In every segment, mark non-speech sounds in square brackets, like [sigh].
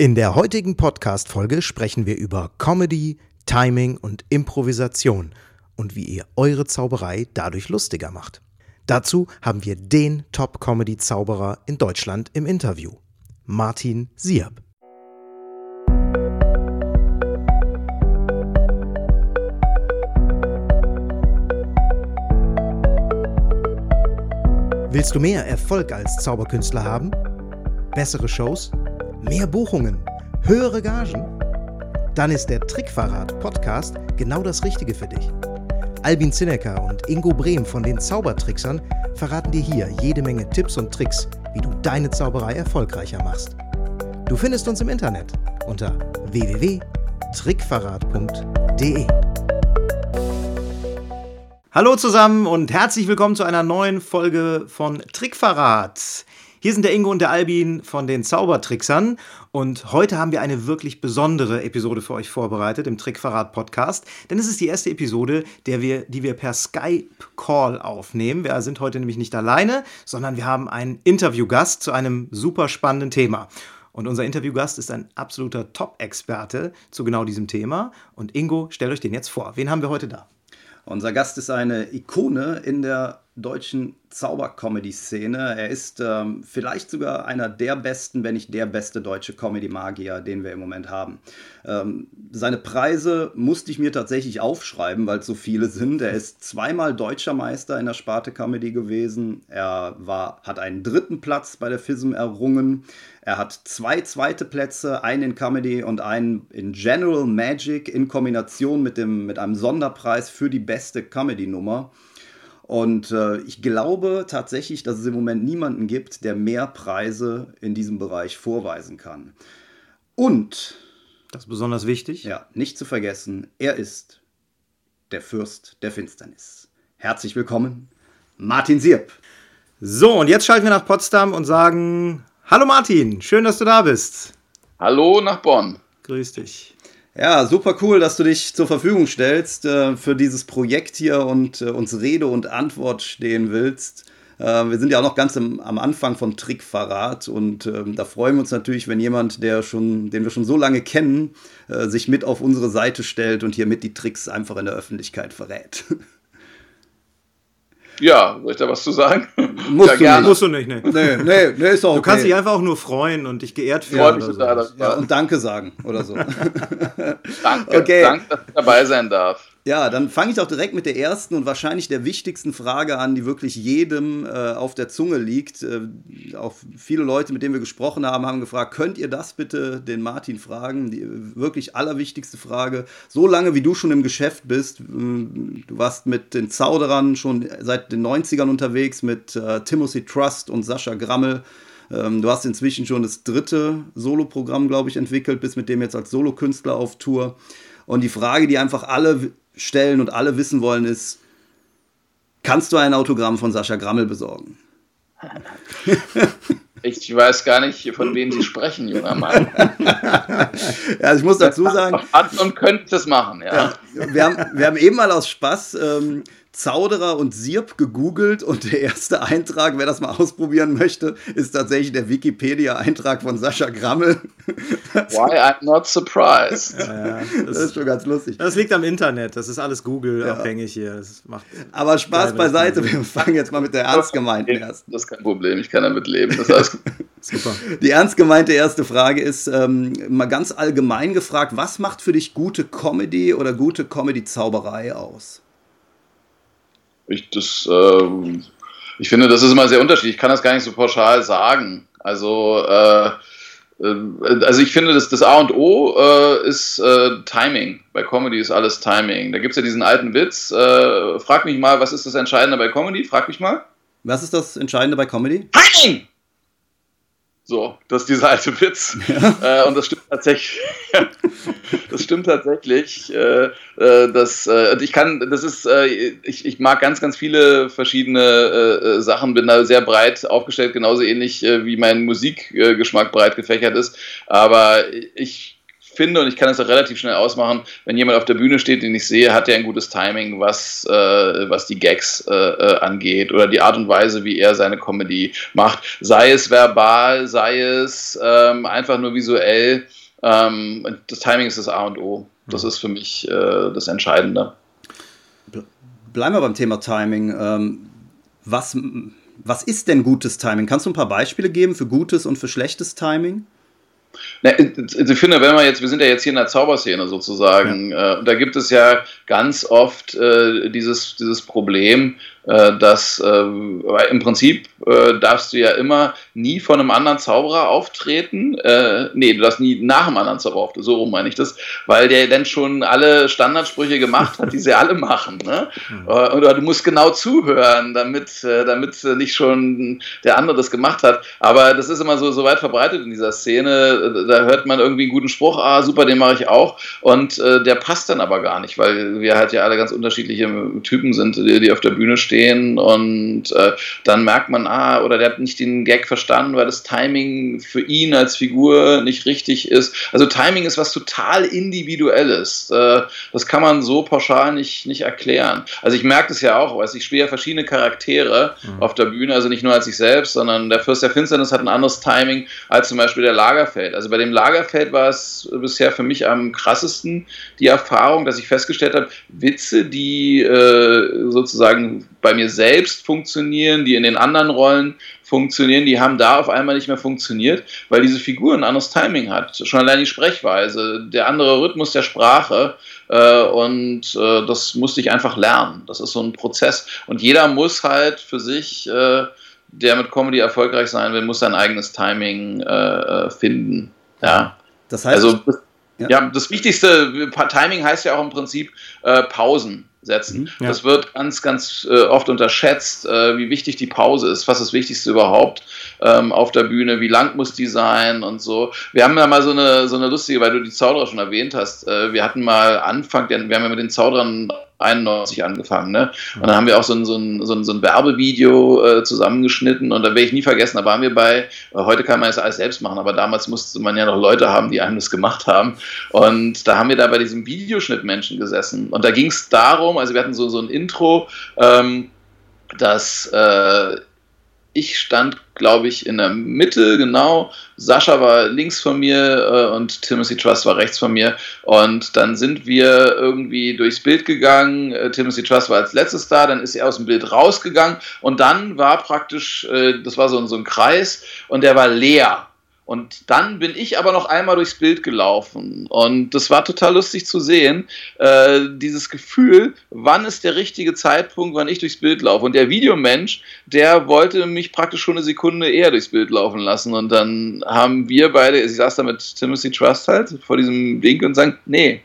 In der heutigen Podcast-Folge sprechen wir über Comedy, Timing und Improvisation und wie ihr eure Zauberei dadurch lustiger macht. Dazu haben wir den Top-Comedy-Zauberer in Deutschland im Interview, Martin Siab. Willst du mehr Erfolg als Zauberkünstler haben? Bessere Shows? Mehr Buchungen? Höhere Gagen? Dann ist der Trickverrat Podcast genau das Richtige für dich. Albin Zinecker und Ingo Brehm von den Zaubertricksern verraten dir hier jede Menge Tipps und Tricks, wie du deine Zauberei erfolgreicher machst. Du findest uns im Internet unter www.trickverrat.de. Hallo zusammen und herzlich willkommen zu einer neuen Folge von Trickverrat. Hier sind der Ingo und der Albin von den Zaubertricksern und heute haben wir eine wirklich besondere Episode für euch vorbereitet im Trickverrat Podcast, denn es ist die erste Episode, der wir, die wir per Skype Call aufnehmen. Wir sind heute nämlich nicht alleine, sondern wir haben einen Interviewgast zu einem super spannenden Thema. Und unser Interviewgast ist ein absoluter Top-Experte zu genau diesem Thema. Und Ingo, stellt euch den jetzt vor. Wen haben wir heute da? Unser Gast ist eine Ikone in der deutschen Zauber-Comedy-Szene. Er ist ähm, vielleicht sogar einer der besten, wenn nicht der beste deutsche Comedy-Magier, den wir im Moment haben. Ähm, seine Preise musste ich mir tatsächlich aufschreiben, weil es so viele sind. Er ist zweimal deutscher Meister in der Sparte Comedy gewesen. Er war, hat einen dritten Platz bei der FISM errungen. Er hat zwei zweite Plätze, einen in Comedy und einen in General Magic in Kombination mit, dem, mit einem Sonderpreis für die beste Comedy-Nummer. Und äh, ich glaube tatsächlich, dass es im Moment niemanden gibt, der mehr Preise in diesem Bereich vorweisen kann. Und, das ist besonders wichtig, ja, nicht zu vergessen, er ist der Fürst der Finsternis. Herzlich willkommen, Martin Sierp. So, und jetzt schalten wir nach Potsdam und sagen: Hallo Martin, schön, dass du da bist. Hallo nach Bonn. Grüß dich. Ja, super cool, dass du dich zur Verfügung stellst äh, für dieses Projekt hier und äh, uns Rede und Antwort stehen willst. Äh, wir sind ja auch noch ganz im, am Anfang von Trickverrat und ähm, da freuen wir uns natürlich, wenn jemand, der schon, den wir schon so lange kennen, äh, sich mit auf unsere Seite stellt und hier mit die Tricks einfach in der Öffentlichkeit verrät. [laughs] Ja, soll ich da was zu sagen? Musst, ja, du, gerne. nicht. Musst du nicht, ne. Nee, nee, nee, ist auch Du kannst dich einfach auch nur freuen und dich geehrt fühlen. Ja, oder so. da, ja, und Danke sagen oder so. danke, [laughs] okay. danke, dass ich dabei sein darf. Ja, dann fange ich auch direkt mit der ersten und wahrscheinlich der wichtigsten Frage an, die wirklich jedem äh, auf der Zunge liegt. Äh, auch viele Leute, mit denen wir gesprochen haben, haben gefragt, könnt ihr das bitte den Martin fragen? Die wirklich allerwichtigste Frage. So lange wie du schon im Geschäft bist, äh, du warst mit den Zauderern schon seit den 90ern unterwegs, mit äh, Timothy Trust und Sascha Grammel. Ähm, du hast inzwischen schon das dritte Soloprogramm, glaube ich, entwickelt, bist mit dem jetzt als Solokünstler auf Tour. Und die Frage, die einfach alle stellen und alle wissen wollen, ist, kannst du ein Autogramm von Sascha Grammel besorgen? [laughs] Ich weiß gar nicht, von wem Sie sprechen, junger Mann. ja, [laughs] also ich muss dazu sagen. Und könnte das machen, ja. ja wir, haben, wir haben eben mal aus Spaß ähm, Zauderer und Sirp gegoogelt und der erste Eintrag, wer das mal ausprobieren möchte, ist tatsächlich der Wikipedia-Eintrag von Sascha Grammel. Why I'm not surprised. Ja, ja, das, das, ist schon ganz lustig. Das liegt am Internet, das ist alles Google-abhängig hier. Das macht Aber Spaß beiseite, wir fangen jetzt mal mit der ernst gemeinten ersten. Das ist kein Problem, ich kann damit leben. Das heißt [laughs] Super. Die ernst gemeinte erste Frage ist ähm, mal ganz allgemein gefragt, was macht für dich gute Comedy oder gute Comedy-Zauberei aus? Ich, das, äh, ich finde, das ist immer sehr unterschiedlich. Ich kann das gar nicht so pauschal sagen. Also, äh, äh, also ich finde, das, das A und O äh, ist äh, Timing. Bei Comedy ist alles Timing. Da gibt es ja diesen alten Witz. Äh, frag mich mal, was ist das Entscheidende bei Comedy? Frag mich mal. Was ist das Entscheidende bei Comedy? Timing! So, das ist dieser alte Witz. Ja. Äh, und das stimmt tatsächlich. [laughs] das stimmt tatsächlich. Äh, äh, das, äh, ich kann, das ist, äh, ich, ich mag ganz, ganz viele verschiedene äh, Sachen, bin da sehr breit aufgestellt, genauso ähnlich wie mein Musikgeschmack breit gefächert ist. Aber ich finde, und ich kann es auch relativ schnell ausmachen, wenn jemand auf der Bühne steht, den ich sehe, hat er ein gutes Timing, was, äh, was die Gags äh, äh, angeht oder die Art und Weise, wie er seine Comedy macht. Sei es verbal, sei es ähm, einfach nur visuell. Ähm, das Timing ist das A und O. Das ist für mich äh, das Entscheidende. Bleiben wir beim Thema Timing. Ähm, was, was ist denn gutes Timing? Kannst du ein paar Beispiele geben für gutes und für schlechtes Timing? Na, ich finde, wenn wir jetzt, wir sind ja jetzt hier in der Zauberszene sozusagen, ja. äh, da gibt es ja ganz oft äh, dieses, dieses Problem, äh, dass äh, im Prinzip äh, darfst du ja immer nie von einem anderen Zauberer auftreten. Äh, nee, du darfst nie nach einem anderen Zauberer auftreten, so rum meine ich das, weil der dann schon alle Standardsprüche gemacht hat, die sie alle machen. Ne? Mhm. Äh, oder du musst genau zuhören, damit, äh, damit nicht schon der andere das gemacht hat. Aber das ist immer so, so weit verbreitet in dieser Szene. Da hört man irgendwie einen guten Spruch, ah, super, den mache ich auch. Und der passt dann aber gar nicht, weil wir halt ja alle ganz unterschiedliche Typen sind, die, die auf der Bühne stehen stehen und äh, dann merkt man, ah, oder der hat nicht den Gag verstanden, weil das Timing für ihn als Figur nicht richtig ist. Also Timing ist was total individuelles. Äh, das kann man so pauschal nicht, nicht erklären. Also ich merke das ja auch, weil ich spiele ja verschiedene Charaktere mhm. auf der Bühne, also nicht nur als ich selbst, sondern der Fürst der Finsternis hat ein anderes Timing als zum Beispiel der Lagerfeld. Also bei dem Lagerfeld war es bisher für mich am krassesten die Erfahrung, dass ich festgestellt habe, Witze, die äh, sozusagen bei mir selbst funktionieren, die in den anderen Rollen funktionieren, die haben da auf einmal nicht mehr funktioniert, weil diese Figur ein anderes Timing hat. Schon allein die Sprechweise, der andere Rhythmus der Sprache äh, und äh, das musste ich einfach lernen. Das ist so ein Prozess und jeder muss halt für sich, äh, der mit Comedy erfolgreich sein will, muss sein eigenes Timing äh, äh, finden. Ja. Das heißt, also, ja. ja. das Wichtigste, Timing heißt ja auch im Prinzip äh, Pausen setzen. Mhm, ja. Das wird ganz, ganz äh, oft unterschätzt, äh, wie wichtig die Pause ist, was das Wichtigste überhaupt ähm, auf der Bühne, wie lang muss die sein und so. Wir haben ja mal so eine, so eine lustige, weil du die Zauderer schon erwähnt hast, äh, wir hatten mal Anfang, wir haben ja mit den Zauderern 91 angefangen. Ne? Und dann haben wir auch so ein, so ein, so ein, so ein Werbevideo äh, zusammengeschnitten und da werde ich nie vergessen, da waren wir bei, äh, heute kann man das alles selbst machen, aber damals musste man ja noch Leute haben, die einem das gemacht haben. Und da haben wir da bei diesem Videoschnittmenschen gesessen. Und da ging es darum, also wir hatten so, so ein Intro, ähm, dass äh, ich stand, glaube ich, in der Mitte, genau. Sascha war links von mir äh, und Timothy Trust war rechts von mir. Und dann sind wir irgendwie durchs Bild gegangen. Äh, Timothy Trust war als letztes da, dann ist er aus dem Bild rausgegangen. Und dann war praktisch, äh, das war so, so ein Kreis und der war leer. Und dann bin ich aber noch einmal durchs Bild gelaufen. Und das war total lustig zu sehen, äh, dieses Gefühl, wann ist der richtige Zeitpunkt, wann ich durchs Bild laufe. Und der Videomensch, der wollte mich praktisch schon eine Sekunde eher durchs Bild laufen lassen. Und dann haben wir beide, ich saß da mit Timothy Trust halt vor diesem Ding und sagen, nee,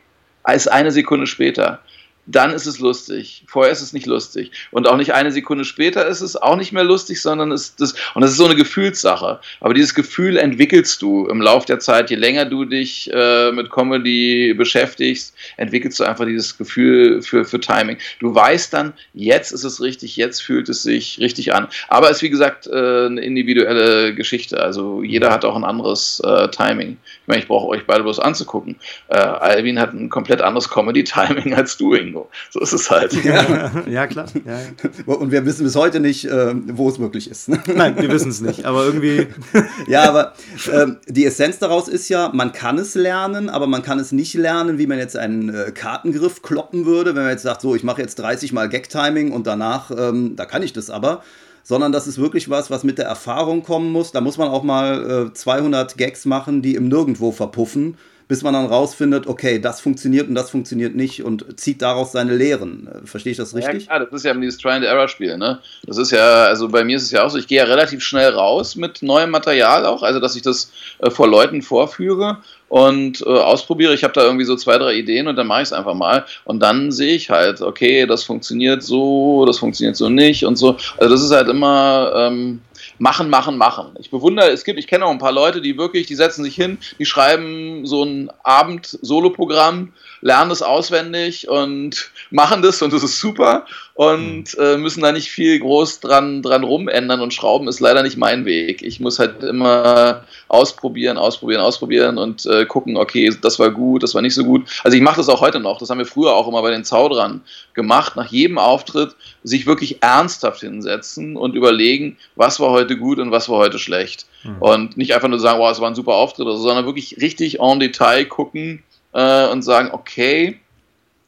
ist eine Sekunde später dann ist es lustig. Vorher ist es nicht lustig. Und auch nicht eine Sekunde später ist es auch nicht mehr lustig, sondern ist das, und das ist so eine Gefühlssache. Aber dieses Gefühl entwickelst du im Laufe der Zeit. Je länger du dich äh, mit Comedy beschäftigst, entwickelst du einfach dieses Gefühl für, für Timing. Du weißt dann, jetzt ist es richtig, jetzt fühlt es sich richtig an. Aber es ist wie gesagt äh, eine individuelle Geschichte. Also jeder hat auch ein anderes äh, Timing. Ich meine, ich brauche euch beide bloß anzugucken. Äh, Alvin hat ein komplett anderes Comedy-Timing als du. Bingo. So ist es halt. Ja, [laughs] ja klar. Ja, ja. Und wir wissen bis heute nicht, äh, wo es wirklich ist. Ne? Nein, wir wissen es nicht, aber irgendwie. [laughs] ja, aber äh, die Essenz daraus ist ja, man kann es lernen, aber man kann es nicht lernen, wie man jetzt einen äh, Kartengriff kloppen würde, wenn man jetzt sagt, so, ich mache jetzt 30 Mal Gag-Timing und danach, ähm, da kann ich das aber sondern das ist wirklich was, was mit der Erfahrung kommen muss. Da muss man auch mal äh, 200 Gags machen, die im Nirgendwo verpuffen bis man dann rausfindet, okay, das funktioniert und das funktioniert nicht und zieht daraus seine Lehren. Verstehe ich das richtig? Ja, klar, das ist ja dieses Try-and-Error-Spiel, ne? Das ist ja, also bei mir ist es ja auch so, ich gehe ja relativ schnell raus mit neuem Material auch, also dass ich das äh, vor Leuten vorführe und äh, ausprobiere. Ich habe da irgendwie so zwei, drei Ideen und dann mache ich es einfach mal. Und dann sehe ich halt, okay, das funktioniert so, das funktioniert so nicht und so. Also das ist halt immer, ähm, machen, machen, machen. Ich bewundere, es gibt, ich kenne auch ein paar Leute, die wirklich, die setzen sich hin, die schreiben so ein Abend-Solo-Programm, lernen das auswendig und [laughs] machen das und das ist super und äh, müssen da nicht viel groß dran, dran rumändern und schrauben ist leider nicht mein Weg. Ich muss halt immer ausprobieren, ausprobieren, ausprobieren und äh, gucken, okay, das war gut, das war nicht so gut. Also ich mache das auch heute noch, das haben wir früher auch immer bei den Zaudern gemacht, nach jedem Auftritt sich wirklich ernsthaft hinsetzen und überlegen, was war heute gut und was war heute schlecht. Mhm. Und nicht einfach nur sagen, wow, es war ein super Auftritt, sondern wirklich richtig en Detail gucken äh, und sagen, okay,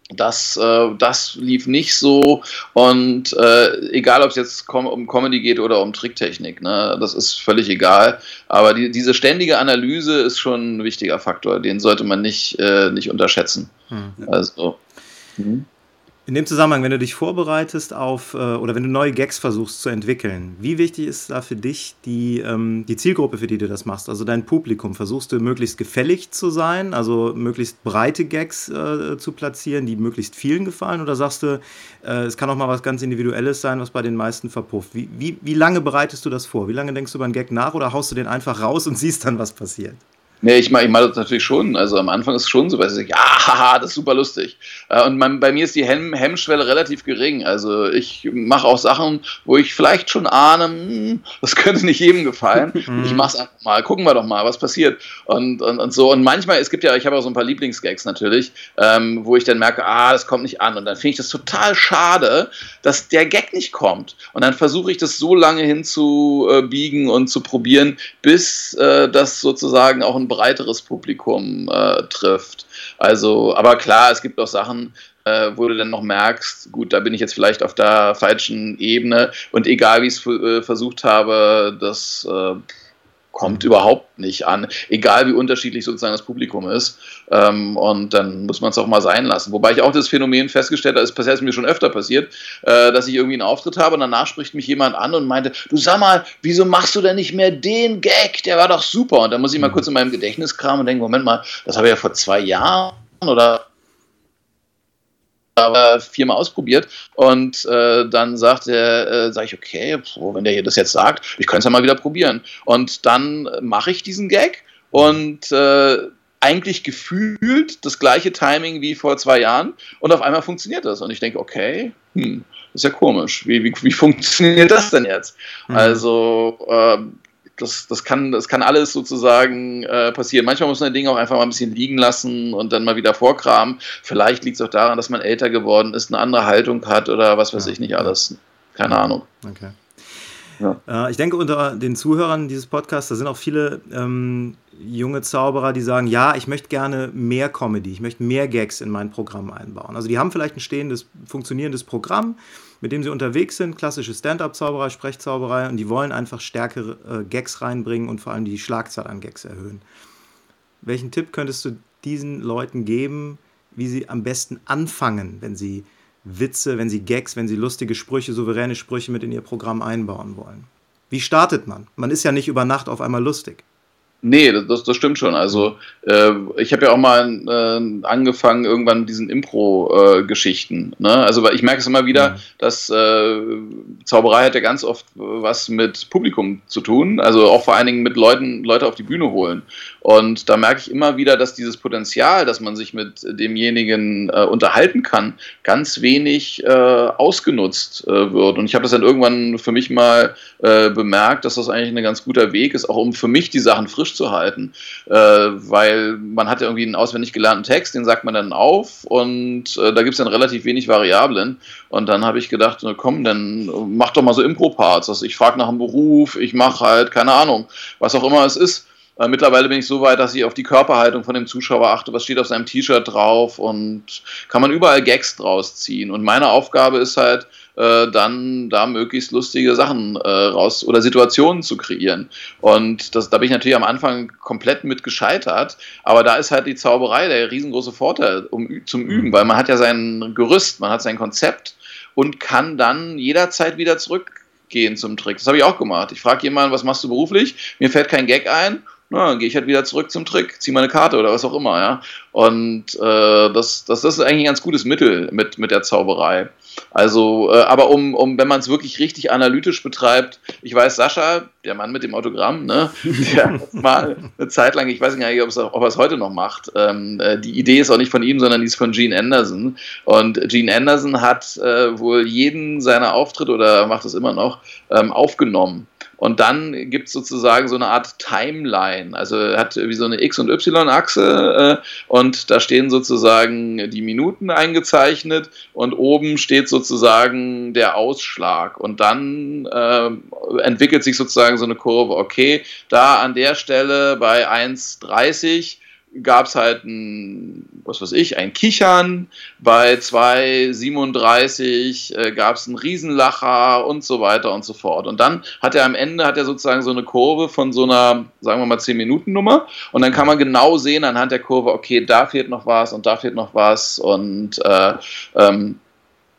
das, äh, das lief nicht so und äh, egal, ob es jetzt um Comedy geht oder um Tricktechnik, ne, das ist völlig egal. Aber die, diese ständige Analyse ist schon ein wichtiger Faktor, den sollte man nicht, äh, nicht unterschätzen. Hm. Also. Mh. In dem Zusammenhang, wenn du dich vorbereitest auf äh, oder wenn du neue Gags versuchst zu entwickeln, wie wichtig ist da für dich die, ähm, die Zielgruppe, für die du das machst, also dein Publikum? Versuchst du möglichst gefällig zu sein, also möglichst breite Gags äh, zu platzieren, die möglichst vielen gefallen? Oder sagst du, äh, es kann auch mal was ganz Individuelles sein, was bei den meisten verpufft? Wie, wie, wie lange bereitest du das vor? Wie lange denkst du über einen Gag nach oder haust du den einfach raus und [laughs] siehst dann, was passiert? Nee, ich mache ich mach das natürlich schon. Also am Anfang ist es schon so, weil ich sage, ja, haha, das ist super lustig. Äh, und mein, bei mir ist die Hemm Hemmschwelle relativ gering. Also ich mache auch Sachen, wo ich vielleicht schon ahne, hm, das [laughs] könnte nicht jedem gefallen. [laughs] Mhm. ich mache es einfach mal, gucken wir doch mal, was passiert. Und, und, und so. Und manchmal, es gibt ja, ich habe auch so ein paar Lieblingsgags natürlich, ähm, wo ich dann merke, ah, das kommt nicht an. Und dann finde ich das total schade, dass der Gag nicht kommt. Und dann versuche ich das so lange hinzubiegen und zu probieren, bis äh, das sozusagen auch ein breiteres Publikum äh, trifft. Also, aber klar, es gibt auch Sachen, äh, wo du dann noch merkst, gut, da bin ich jetzt vielleicht auf der falschen Ebene und egal wie ich es äh, versucht habe, das äh, kommt überhaupt nicht an, egal wie unterschiedlich sozusagen das Publikum ist. Ähm, und dann muss man es auch mal sein lassen. Wobei ich auch das Phänomen festgestellt habe, es ist mir schon öfter passiert, äh, dass ich irgendwie einen Auftritt habe und danach spricht mich jemand an und meinte, du sag mal, wieso machst du denn nicht mehr den Gag? Der war doch super. Und dann muss ich mal mhm. kurz in meinem Gedächtnis kramen und denken, Moment mal, das habe ich ja vor zwei Jahren oder aber viermal ausprobiert und äh, dann sagt er, äh, sage ich, okay, wenn der hier das jetzt sagt, ich könnte es ja mal wieder probieren. Und dann mache ich diesen Gag und äh, eigentlich gefühlt das gleiche Timing wie vor zwei Jahren und auf einmal funktioniert das. Und ich denke, okay, hm, ist ja komisch. Wie, wie, wie [laughs] funktioniert das denn jetzt? Mhm. Also, äh, das, das, kann, das kann alles sozusagen äh, passieren. Manchmal muss man Dinge auch einfach mal ein bisschen liegen lassen und dann mal wieder vorkramen. Vielleicht liegt es auch daran, dass man älter geworden ist, eine andere Haltung hat oder was weiß ja. ich nicht alles. Keine Ahnung. Okay. Ja. Äh, ich denke, unter den Zuhörern dieses Podcasts, da sind auch viele ähm, junge Zauberer, die sagen, ja, ich möchte gerne mehr Comedy, ich möchte mehr Gags in mein Programm einbauen. Also die haben vielleicht ein stehendes, funktionierendes Programm, mit dem sie unterwegs sind, klassische Stand-up-Zauberei, Sprechzauberei, und die wollen einfach stärkere äh, Gags reinbringen und vor allem die Schlagzahl an Gags erhöhen. Welchen Tipp könntest du diesen Leuten geben, wie sie am besten anfangen, wenn sie Witze, wenn sie Gags, wenn sie lustige Sprüche, souveräne Sprüche mit in ihr Programm einbauen wollen? Wie startet man? Man ist ja nicht über Nacht auf einmal lustig. Nee, das, das stimmt schon. Also äh, ich habe ja auch mal äh, angefangen irgendwann mit diesen Impro-Geschichten. Äh, ne? Also ich merke es immer wieder, mhm. dass äh, Zauberei hat ja ganz oft was mit Publikum zu tun. Also auch vor allen Dingen mit Leuten, Leute auf die Bühne holen. Und da merke ich immer wieder, dass dieses Potenzial, dass man sich mit demjenigen äh, unterhalten kann, ganz wenig äh, ausgenutzt wird. Und ich habe das dann irgendwann für mich mal bemerkt, dass das eigentlich ein ganz guter Weg ist, auch um für mich die Sachen frisch zu halten. Äh, weil man hat ja irgendwie einen auswendig gelernten Text, den sagt man dann auf und äh, da gibt es dann relativ wenig Variablen. Und dann habe ich gedacht, na komm, dann mach doch mal so Impro-Parts. Also ich frage nach einem Beruf, ich mache halt, keine Ahnung, was auch immer es ist. Äh, mittlerweile bin ich so weit, dass ich auf die Körperhaltung von dem Zuschauer achte, was steht auf seinem T-Shirt drauf und kann man überall Gags draus ziehen. Und meine Aufgabe ist halt, äh, dann da möglichst lustige Sachen äh, raus oder Situationen zu kreieren. Und das, da bin ich natürlich am Anfang komplett mit gescheitert, aber da ist halt die Zauberei der riesengroße Vorteil um, zum mhm. Üben, weil man hat ja sein Gerüst, man hat sein Konzept und kann dann jederzeit wieder zurückgehen zum Trick. Das habe ich auch gemacht. Ich frage jemanden, was machst du beruflich? Mir fällt kein Gag ein na, dann gehe ich halt wieder zurück zum Trick, ziehe meine Karte oder was auch immer, ja. Und äh, das, das, das ist eigentlich ein ganz gutes Mittel mit, mit der Zauberei. Also, äh, aber um, um wenn man es wirklich richtig analytisch betreibt, ich weiß, Sascha, der Mann mit dem Autogramm, ne, [laughs] der mal eine Zeit lang, ich weiß gar nicht, ob er es heute noch macht. Ähm, äh, die Idee ist auch nicht von ihm, sondern die ist von Gene Anderson. Und Gene Anderson hat äh, wohl jeden seiner Auftritte oder macht es immer noch ähm, aufgenommen. Und dann gibt es sozusagen so eine Art Timeline. Also hat wie so eine X- und Y-Achse äh, und da stehen sozusagen die Minuten eingezeichnet und oben steht sozusagen der Ausschlag. Und dann äh, entwickelt sich sozusagen so eine Kurve. Okay, da an der Stelle bei 1,30 gab es halt ein, was weiß ich, ein Kichern, bei 2,37 äh, gab es einen Riesenlacher und so weiter und so fort. Und dann hat er am Ende, hat er sozusagen so eine Kurve von so einer, sagen wir mal, 10-Minuten-Nummer und dann kann man genau sehen anhand der Kurve, okay, da fehlt noch was und da fehlt noch was. Und äh, ähm,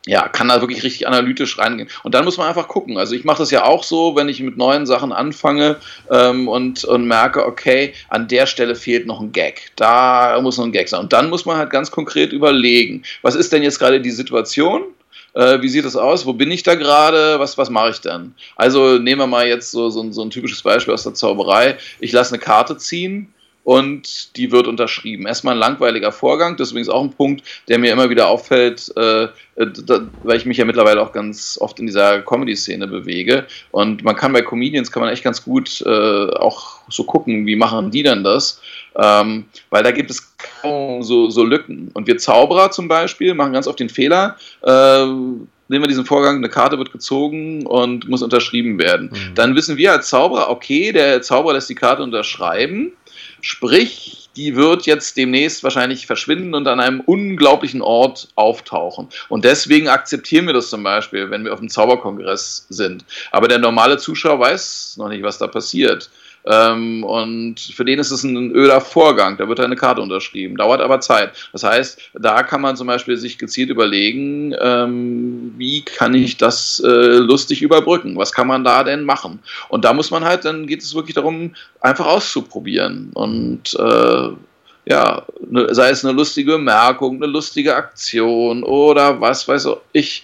ja, kann da wirklich richtig analytisch reingehen. Und dann muss man einfach gucken. Also ich mache das ja auch so, wenn ich mit neuen Sachen anfange ähm, und, und merke, okay, an der Stelle fehlt noch ein Gag. Da muss noch ein Gag sein. Und dann muss man halt ganz konkret überlegen, was ist denn jetzt gerade die Situation? Äh, wie sieht das aus? Wo bin ich da gerade? Was, was mache ich denn? Also nehmen wir mal jetzt so, so, so ein typisches Beispiel aus der Zauberei. Ich lasse eine Karte ziehen und die wird unterschrieben. Erstmal ein langweiliger Vorgang, das ist übrigens auch ein Punkt, der mir immer wieder auffällt, äh, da, weil ich mich ja mittlerweile auch ganz oft in dieser Comedy-Szene bewege. Und man kann bei Comedians kann man echt ganz gut äh, auch so gucken, wie machen die denn das? Ähm, weil da gibt es kaum so, so Lücken. Und wir Zauberer zum Beispiel machen ganz oft den Fehler, äh, nehmen wir diesen Vorgang, eine Karte wird gezogen und muss unterschrieben werden. Mhm. Dann wissen wir als Zauberer, okay, der Zauberer lässt die Karte unterschreiben Sprich, die wird jetzt demnächst wahrscheinlich verschwinden und an einem unglaublichen Ort auftauchen. Und deswegen akzeptieren wir das zum Beispiel, wenn wir auf dem Zauberkongress sind. Aber der normale Zuschauer weiß noch nicht, was da passiert. Ähm, und für den ist es ein öder Vorgang. Da wird eine Karte unterschrieben. Dauert aber Zeit. Das heißt, da kann man zum Beispiel sich gezielt überlegen, ähm, wie kann ich das äh, lustig überbrücken? Was kann man da denn machen? Und da muss man halt, dann geht es wirklich darum, einfach auszuprobieren. Und äh, ja, ne, sei es eine lustige Bemerkung, eine lustige Aktion oder was weiß ich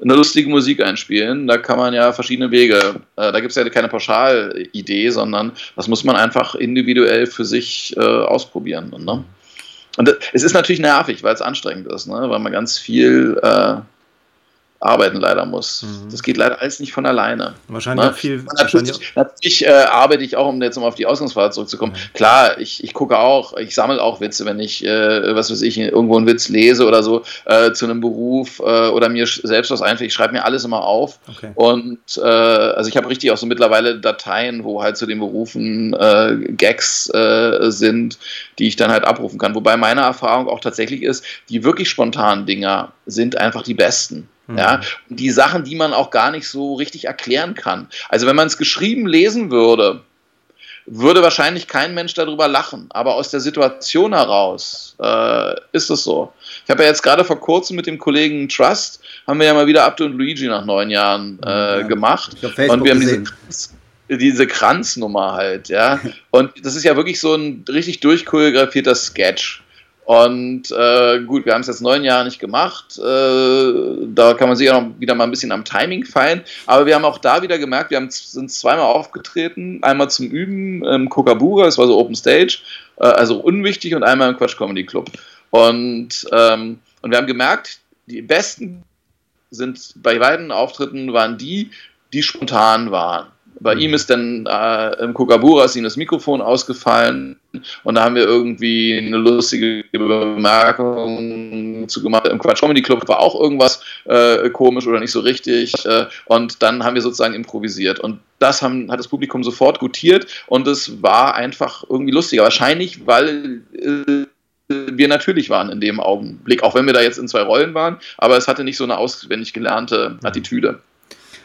eine lustige Musik einspielen. Da kann man ja verschiedene Wege, äh, da gibt es ja keine Pauschalidee, sondern das muss man einfach individuell für sich äh, ausprobieren. Ne? Und das, es ist natürlich nervig, weil es anstrengend ist, ne? weil man ganz viel äh, arbeiten leider muss. Mhm. Das geht leider alles nicht von alleine. Wahrscheinlich ne? auch viel. Natürlich, natürlich äh, arbeite ich auch, um jetzt mal auf die Ausgangsfrage zurückzukommen. Mhm. Klar, ich, ich gucke auch, ich sammle auch Witze, wenn ich, äh, was weiß ich, irgendwo einen Witz lese oder so äh, zu einem Beruf äh, oder mir selbst was einfällt. Ich schreibe mir alles immer auf. Okay. Und äh, also ich habe richtig auch so mittlerweile Dateien, wo halt zu den Berufen äh, Gags sind, die ich dann halt abrufen kann. Wobei meine Erfahrung auch tatsächlich ist, die wirklich spontanen Dinger sind einfach die besten. Mhm. Ja, die Sachen, die man auch gar nicht so richtig erklären kann. Also wenn man es geschrieben lesen würde, würde wahrscheinlich kein Mensch darüber lachen. Aber aus der Situation heraus äh, ist es so. Ich habe ja jetzt gerade vor kurzem mit dem Kollegen Trust, haben wir ja mal wieder Abdu und Luigi nach neun Jahren äh, ja, gemacht. und wir haben diese, diese Kranznummer halt, ja. [laughs] Und das ist ja wirklich so ein richtig durchchoreografierter Sketch. Und äh, gut, wir haben es jetzt neun Jahre nicht gemacht. Äh, da kann man sich auch noch wieder mal ein bisschen am Timing feilen. Aber wir haben auch da wieder gemerkt, wir haben, sind zweimal aufgetreten. Einmal zum Üben im Kokabura, das war so Open Stage, äh, also unwichtig, und einmal im Quatsch Comedy Club. Und, ähm, und wir haben gemerkt, die besten sind bei beiden Auftritten waren die, die spontan waren. Bei mhm. ihm ist dann äh, im Kokabura ist ihm das Mikrofon ausgefallen und da haben wir irgendwie eine lustige Bemerkung zu gemacht. Im Quatsch Comedy Club war auch irgendwas äh, komisch oder nicht so richtig äh, und dann haben wir sozusagen improvisiert und das haben, hat das Publikum sofort gutiert und es war einfach irgendwie lustiger. Wahrscheinlich, weil äh, wir natürlich waren in dem Augenblick, auch wenn wir da jetzt in zwei Rollen waren, aber es hatte nicht so eine auswendig gelernte mhm. Attitüde.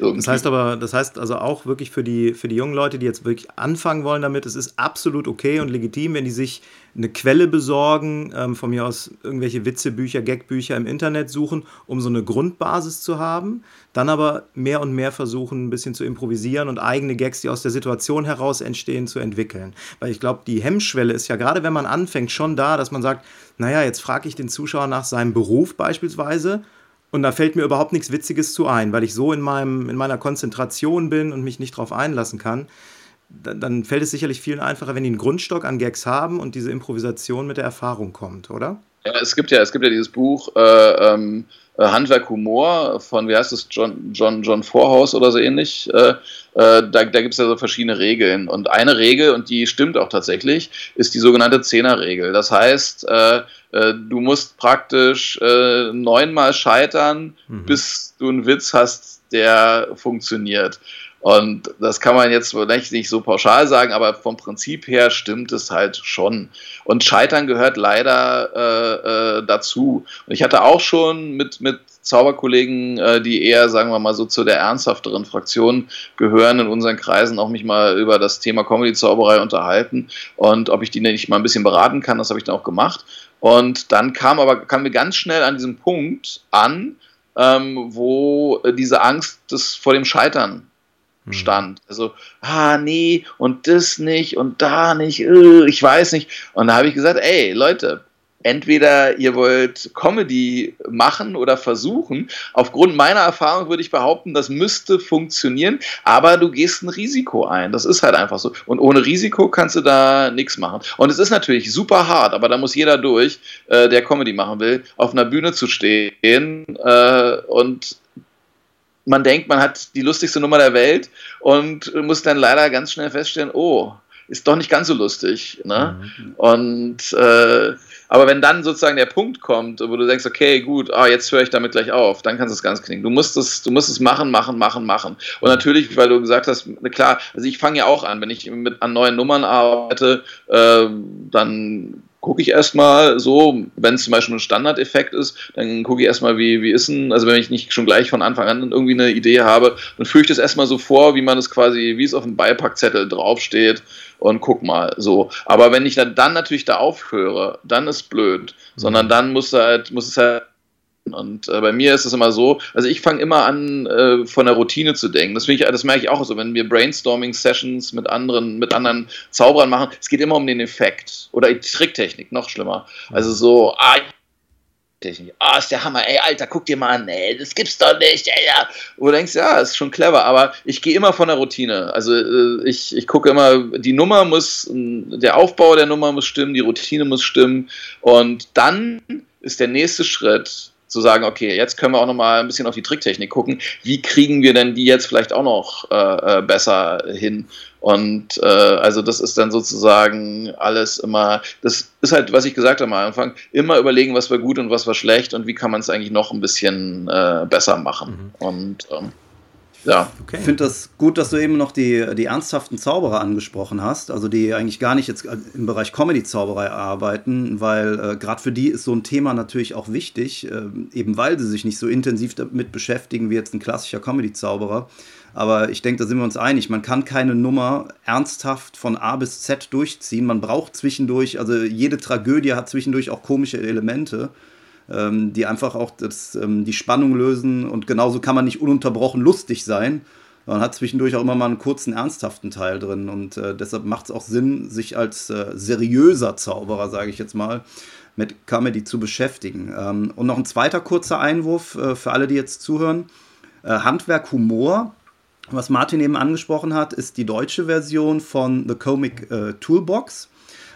Irgendwie. Das heißt aber, das heißt also auch wirklich für die, für die jungen Leute, die jetzt wirklich anfangen wollen damit, es ist absolut okay und legitim, wenn die sich eine Quelle besorgen, ähm, von mir aus irgendwelche Witzebücher, Gagbücher im Internet suchen, um so eine Grundbasis zu haben, dann aber mehr und mehr versuchen, ein bisschen zu improvisieren und eigene Gags, die aus der Situation heraus entstehen, zu entwickeln. Weil ich glaube, die Hemmschwelle ist ja gerade, wenn man anfängt, schon da, dass man sagt, naja, jetzt frage ich den Zuschauer nach seinem Beruf beispielsweise Und da fällt mir überhaupt nichts Witziges zu ein, weil ich so in, meinem, in meiner Konzentration bin und mich nicht drauf einlassen kann. Dann, dann fällt es sicherlich vielen einfacher, wenn die einen Grundstock an Gags haben und diese Improvisation mit der Erfahrung kommt, oder? Ja, es gibt ja, es gibt ja dieses Buch äh, ähm, äh, Handwerk Humor von, wie heißt es, John, John, John Vorhaus oder so ähnlich. Äh, äh, da da gibt es ja so verschiedene Regeln. Und eine Regel, und die stimmt auch tatsächlich, ist die sogenannte Zehnerregel. Das heißt, äh, äh, du musst praktisch äh, neunmal scheitern, mhm. bis du einen Witz hast, der funktioniert. Und das kann man jetzt vielleicht nicht so pauschal sagen, aber vom Prinzip her stimmt es halt schon. Und Scheitern gehört leider äh, äh, dazu. Und ich hatte auch schon mit, mit Zauberkollegen, äh, die eher, sagen wir mal, so zu der ernsthafteren Fraktion gehören, in unseren Kreisen auch mich mal über das Thema Comedy-Zauberei unterhalten und ob ich die nicht mal ein bisschen beraten kann, das habe ich dann auch gemacht. Und dann kam aber, kam mir ganz schnell an diesem Punkt an, ähm, wo diese Angst des, vor dem Scheitern hm. stand. Also, ah, nee, und das nicht und da nicht, uh, ich weiß nicht. Und da habe ich gesagt, ey, Leute, entweder ihr wollt Comedy machen oder versuchen. Aufgrund meiner Erfahrung würde ich behaupten, das müsste funktionieren, aber du gehst ein Risiko ein. Das ist halt einfach so. Und ohne Risiko kannst du da nichts machen. Und es ist natürlich super hart, aber da muss jeder durch, äh, der Comedy machen will, auf einer Bühne zu stehen äh, und man denkt, man hat die lustigste Nummer der Welt und muss dann leider ganz schnell feststellen, oh, ist doch nicht ganz so lustig. Ne? Mhm. Und äh, aber wenn dann sozusagen der Punkt kommt, wo du denkst, okay, gut, ah, jetzt höre ich damit gleich auf, dann kannst du es ganz klingen. Du musst es, du musst es machen, machen, machen, machen. Und natürlich, weil du gesagt hast, klar, also ich fange ja auch an, wenn ich mit an neuen Nummern arbeite, äh, dann gucke ich erstmal so, wenn es zum Beispiel ein Standardeffekt ist, dann gucke ich erstmal, wie, wie ist denn, also wenn ich nicht schon gleich von Anfang an irgendwie eine Idee habe, dann führe ich das erstmal so vor, wie man es quasi, wie es auf dem Beipackzettel draufsteht und guck mal, so. Aber wenn ich dann, dann natürlich da aufhöre, dann ist blöd, sondern mhm. dann muss, halt, muss es halt und äh, bei mir ist es immer so, also ich fange immer an, äh, von der Routine zu denken. Das, ich, das merke ich auch so, wenn wir Brainstorming-Sessions mit anderen, mit anderen Zauberern machen, es geht immer um den Effekt oder Tricktechnik, noch schlimmer. Also so, ah, Technik. Ah, oh, ist der Hammer, ey, Alter, guck dir mal an, ey, das gibt's doch nicht, ey, ja. Wo du denkst, ja, ist schon clever, aber ich gehe immer von der Routine. Also äh, ich, ich gucke immer, die Nummer muss, der Aufbau der Nummer muss stimmen, die Routine muss stimmen und dann ist der nächste Schritt, zu sagen, okay, jetzt können wir auch noch mal ein bisschen auf die Tricktechnik gucken. Wie kriegen wir denn die jetzt vielleicht auch noch äh, äh besser hin? Und äh, also das ist dann sozusagen alles immer, das ist halt, was ich gesagt habe am Anfang, immer überlegen, was war gut und was war schlecht und wie kann man es eigentlich noch ein bisschen äh, besser machen. Mhm. Und ähm, ja. Okay. Ich finde das gut, dass du eben noch die, die ernsthaften Zauberer angesprochen hast, also die eigentlich gar nicht jetzt im Bereich Comedy-Zauberei arbeiten, weil äh, gerade für die ist so ein Thema natürlich auch wichtig, äh, eben weil sie sich nicht so intensiv damit beschäftigen wie jetzt ein klassischer Comedy-Zauberer. Aber ich denke, da sind wir uns einig. Man kann keine Nummer ernsthaft von A bis Z durchziehen. Man braucht zwischendurch, also jede Tragödie hat zwischendurch auch komische Elemente, die einfach auch das, ähm, die Spannung lösen. Und genauso kann man nicht ununterbrochen lustig sein. Man hat zwischendurch auch immer mal einen kurzen, ernsthaften Teil drin. Und äh, deshalb macht es auch Sinn, sich als äh, seriöser Zauberer, sage ich jetzt mal, mit Comedy zu beschäftigen. Ähm, und noch ein zweiter kurzer Einwurf äh, für alle, die jetzt zuhören. Äh, Handwerk Humor was Martin eben angesprochen hat, ist die deutsche Version von The Comic äh, Toolbox.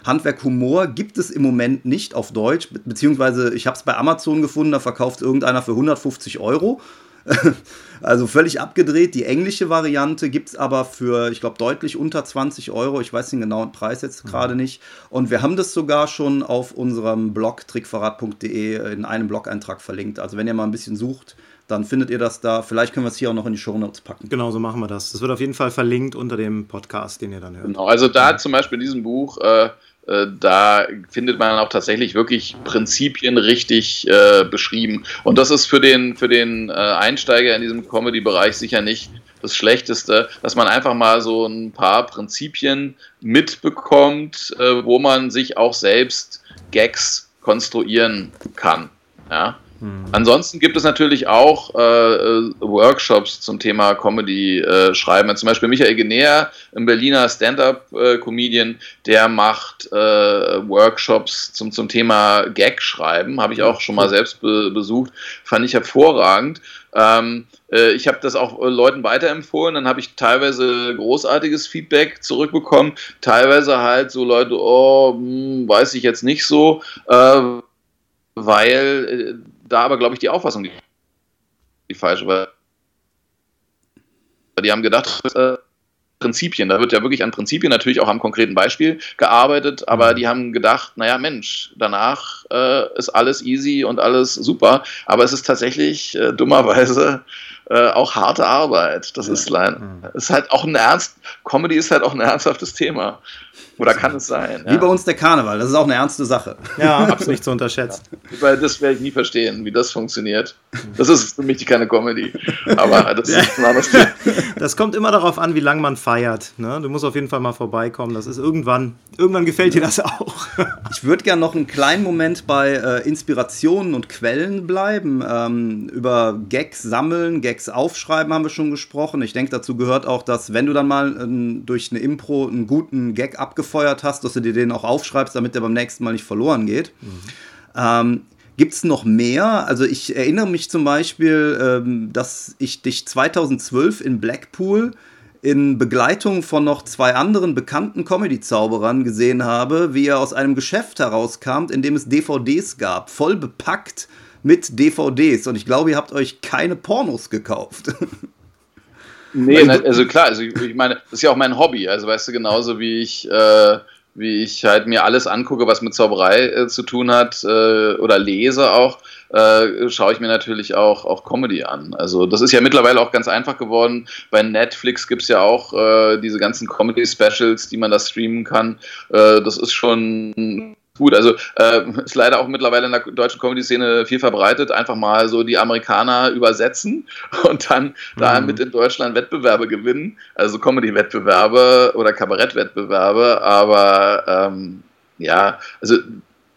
Handwerk Humor gibt es im Moment nicht auf Deutsch, be beziehungsweise ich habe es bei Amazon gefunden, da verkauft irgendeiner für 150 Euro. [laughs] also völlig abgedreht. Die englische Variante gibt es aber für, ich glaube, deutlich unter 20 Euro. Ich weiß den genauen Preis jetzt mhm. gerade nicht. Und wir haben das sogar schon auf unserem Blog trickverrat.de in einem Blog-Eintrag verlinkt. Also wenn ihr mal ein bisschen sucht, dann findet ihr das da. Vielleicht können wir es hier auch noch in die Show Notes packen. Genau, so machen wir das. Das wird auf jeden Fall verlinkt unter dem Podcast, den ihr dann hört. Genau, also da zum Beispiel in diesem Buch, äh, äh, da findet man auch tatsächlich wirklich Prinzipien richtig äh, beschrieben. Und das ist für den, für den äh, Einsteiger in diesem Comedy-Bereich sicher nicht das Schlechteste, dass man einfach mal so ein paar Prinzipien mitbekommt, äh, wo man sich auch selbst Gags konstruieren kann. Ja? Mhm. Ansonsten gibt es natürlich auch äh, Workshops zum Thema Comedy äh, schreiben. Zum Beispiel Michael Genea, ein Berliner Stand-up-Comedian, äh, der macht äh, Workshops zum, zum Thema Gag schreiben. Habe ich auch schon mal selbst be besucht. Fand ich hervorragend. Ähm, äh, ich habe das auch Leuten weiterempfohlen, dann habe ich teilweise großartiges Feedback zurückbekommen, teilweise halt so Leute, oh, hm, weiß ich jetzt nicht so, äh, weil da aber, glaube ich, die Auffassung die, die falsche war. Die haben gedacht, äh, Prinzipien, da wird ja wirklich an Prinzipien natürlich auch am konkreten Beispiel gearbeitet, aber mhm. die haben gedacht, naja Mensch, danach äh, ist alles easy und alles super, aber es ist tatsächlich äh, dummerweise äh, auch harte Arbeit. Das ist, mhm. ist halt auch ein Ernst, Comedy ist halt auch ein ernsthaftes Thema. Oder kann es sein? Wie ja. bei uns der Karneval, das ist auch eine ernste Sache. Ja, [laughs] absolut nicht zu unterschätzen. Weil das werde ich nie verstehen, wie das funktioniert. Das ist für mich keine Comedy. Aber das ist ein anderes Thema. [laughs] Das kommt immer darauf an, wie lange man feiert. Ne? Du musst auf jeden Fall mal vorbeikommen. Das ist irgendwann, irgendwann gefällt dir das auch. [laughs] Ich würde gerne noch einen kleinen Moment bei äh, Inspirationen und Quellen bleiben. Ähm, über Gags sammeln, Gags aufschreiben haben wir schon gesprochen. Ich denke, dazu gehört auch, dass wenn du dann mal äh, durch eine Impro einen guten Gag abgefeuert abgefeuert hast, dass du dir den auch aufschreibst, damit der beim nächsten Mal nicht verloren geht. Mhm. Ähm, Gibt es noch mehr? Also ich erinnere mich zum Beispiel, ähm, dass ich dich 2012 in Blackpool in Begleitung von noch zwei anderen bekannten Comedy-Zauberern gesehen habe, wie ihr aus einem Geschäft herauskamt, in dem es DVDs gab, voll bepackt mit DVDs. Und ich glaube, ihr habt euch keine Pornos gekauft. [laughs] Nee, also, also klar, also ich, ich, meine, das ist ja auch mein Hobby. Also weißt du, genauso wie ich, äh, wie ich halt mir alles angucke, was mit Zauberei äh, zu tun hat, äh, oder lese auch, äh, schaue ich mir natürlich auch, auch Comedy an. Also das ist ja mittlerweile auch ganz einfach geworden. Bei Netflix gibt es ja auch äh, diese ganzen Comedy-Specials, die man da streamen kann. Äh, das ist schon gut. Also äh, [laughs] ist leider auch mittlerweile in der deutschen Comedy-Szene viel verbreitet. Einfach mal so die Amerikaner übersetzen [laughs] und dann mhm. damit in Deutschland Wettbewerbe gewinnen. Also Comedy-Wettbewerbe oder Kabarett-Wettbewerbe. Aber ähm, ja, also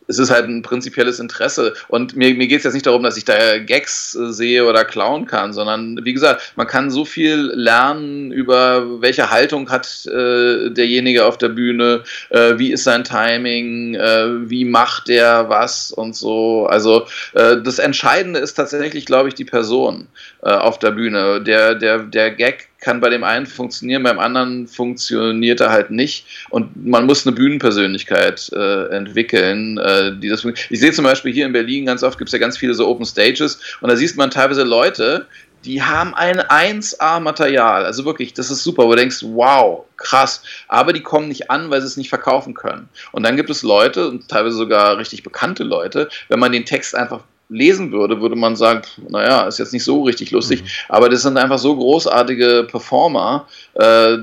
es ist halt ein prinzipielles Interesse. Und mir, mir geht es jetzt nicht darum, dass ich da Gags äh, sehe oder klauen kann, sondern wie gesagt, man kann so viel lernen über welche Haltung hat äh, derjenige auf der Bühne, äh, wie ist sein Timing, äh, wie macht der was und so. Also äh, das Entscheidende ist tatsächlich, glaube ich, die Person äh, auf der Bühne. Der, der, der Gag kann bei dem einen funktionieren, beim anderen funktioniert er halt nicht. Und man muss eine Bühnenpersönlichkeit äh, entwickeln. Äh, die das ich sehe zum Beispiel hier in Berlin ganz oft gibt es ja ganz viele so Open Stages und da siehst man teilweise Leute, die haben ein 1A-Material. Also wirklich, das ist super, wo du denkst, wow, krass. Aber die kommen nicht an, weil sie es nicht verkaufen können. Und dann gibt es Leute, und teilweise sogar richtig bekannte Leute, wenn man den Text einfach lesen würde, würde man sagen, naja, ist jetzt nicht so richtig lustig, mhm. aber das sind einfach so großartige Performer, äh,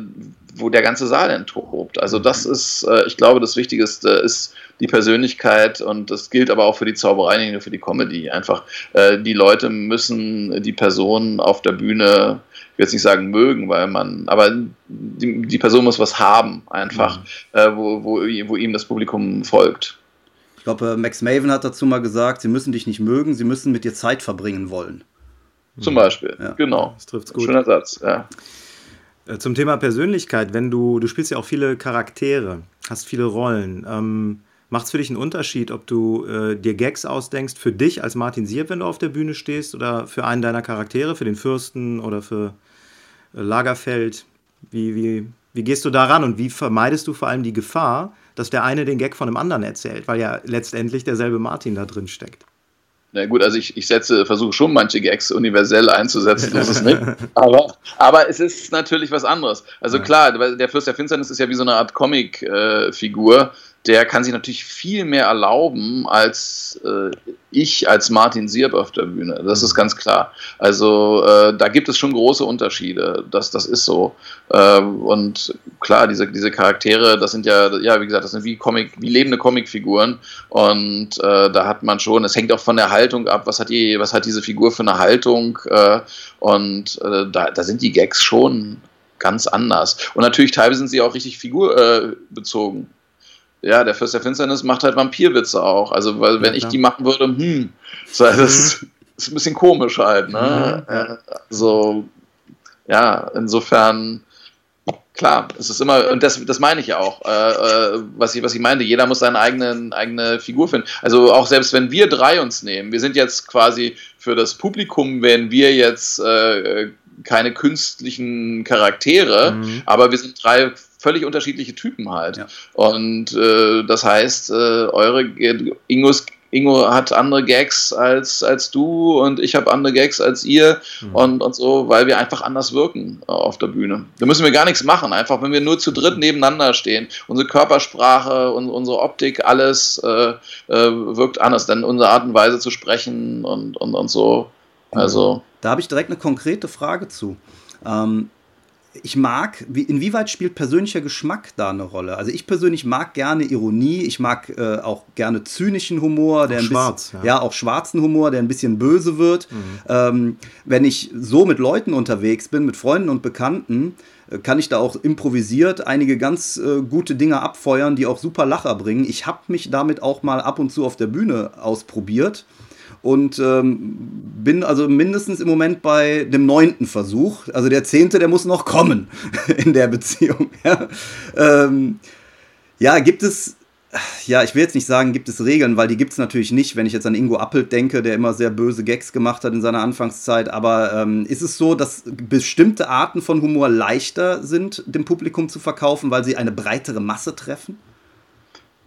wo der ganze Saal enttobt. Also das mhm. ist, äh, ich glaube, das Wichtigste ist die Persönlichkeit und das gilt aber auch für die Zauberei, nicht nur für die Comedy. Einfach, äh, die Leute müssen die Person auf der Bühne, ich will jetzt nicht sagen mögen, weil man, aber die, die Person muss was haben, einfach, mhm. äh, wo, wo, wo ihm das Publikum folgt. Ich glaube, Max Maven hat dazu mal gesagt, sie müssen dich nicht mögen, sie müssen mit dir Zeit verbringen wollen. Zum Beispiel, ja. genau. Das trifft gut. Schöner Satz, ja. Äh, zum Thema Persönlichkeit, wenn du, du spielst ja auch viele Charaktere, hast viele Rollen. Ähm, Macht es für dich einen Unterschied, ob du äh, dir Gags ausdenkst für dich als Martin Sieb, wenn du auf der Bühne stehst, oder für einen deiner Charaktere, für den Fürsten oder für äh, Lagerfeld? Wie, wie, wie gehst du daran und wie vermeidest du vor allem die Gefahr, dass der eine den Gag von dem anderen erzählt, weil ja letztendlich derselbe Martin da drin steckt. Na gut, also ich, ich setze, versuche schon manche Gags universell einzusetzen, das ist nicht. [laughs] Aber, aber es ist natürlich was anderes. Also klar, der Fürst der Finsternis ist ja wie so eine Art Comic-Figur. Äh, der kann sich natürlich viel mehr erlauben als äh, ich als Martin Sierp auf der Bühne. Das ist mhm. ganz klar. Also äh, da gibt es schon große Unterschiede. Das, das ist so. Äh, und klar, diese, diese Charaktere, das sind ja, ja, wie gesagt, das sind wie Comic, wie lebende Comicfiguren. Und äh, da hat man schon, es hängt auch von der Haltung ab, was hat die, was hat diese Figur für eine Haltung. Äh, und äh, da, da sind die Gags schon ganz anders. Und natürlich teilweise sind sie auch richtig figurbezogen. Ja, der Fürst der Finsternis macht halt Vampirwitze auch. Also, weil wenn ja, ich die machen würde, hm, das ist, mhm. ist ein bisschen komisch halt, ne? Mhm. So, ja, insofern, klar, es ist immer, und das, das meine ich ja auch, äh, äh, was, ich, was ich meinte, jeder muss seine eigene, eigene Figur finden. Also auch selbst wenn wir drei uns nehmen, wir sind jetzt quasi für das Publikum, wenn wir jetzt äh, keine künstlichen Charaktere, mhm. aber wir sind drei völlig unterschiedliche Typen halt. Ja. Und äh, das heißt, äh, eure Ingos Ingo hat andere Gags als, als du und ich habe andere Gags als ihr mhm. und, und so, weil wir einfach anders wirken äh, auf der Bühne. Da müssen wir gar nichts machen, einfach wenn wir nur zu dritt nebeneinander stehen. Unsere Körpersprache und unsere Optik, alles äh, äh, wirkt anders, denn unsere Art und Weise zu sprechen und, und, und so. Also. Da habe ich direkt eine konkrete Frage zu. Ähm, ich mag, wie, inwieweit spielt persönlicher Geschmack da eine Rolle? Also ich persönlich mag gerne Ironie, ich mag äh, auch gerne zynischen Humor, der auch ein schwarz, bisschen, ja. ja. auch schwarzen Humor, der ein bisschen böse wird. Mhm. Ähm, wenn ich so mit Leuten unterwegs bin, mit Freunden und Bekannten, äh, kann ich da auch improvisiert einige ganz äh, gute Dinge abfeuern, die auch super Lacher bringen. Ich habe mich damit auch mal ab und zu auf der Bühne ausprobiert und ähm, bin also mindestens im Moment bei dem neunten Versuch. Also der zehnte, der muss noch kommen [laughs] in der Beziehung. Ja, ähm, ja gibt es, ja, ich will jetzt nicht sagen, gibt es Regeln, weil die gibt es natürlich nicht, wenn ich jetzt an Ingo Appelt denke, der immer sehr böse Gags gemacht hat in seiner Anfangszeit. Aber ähm, ist es so, dass bestimmte Arten von Humor leichter sind, dem Publikum zu verkaufen, weil sie eine breitere Masse treffen?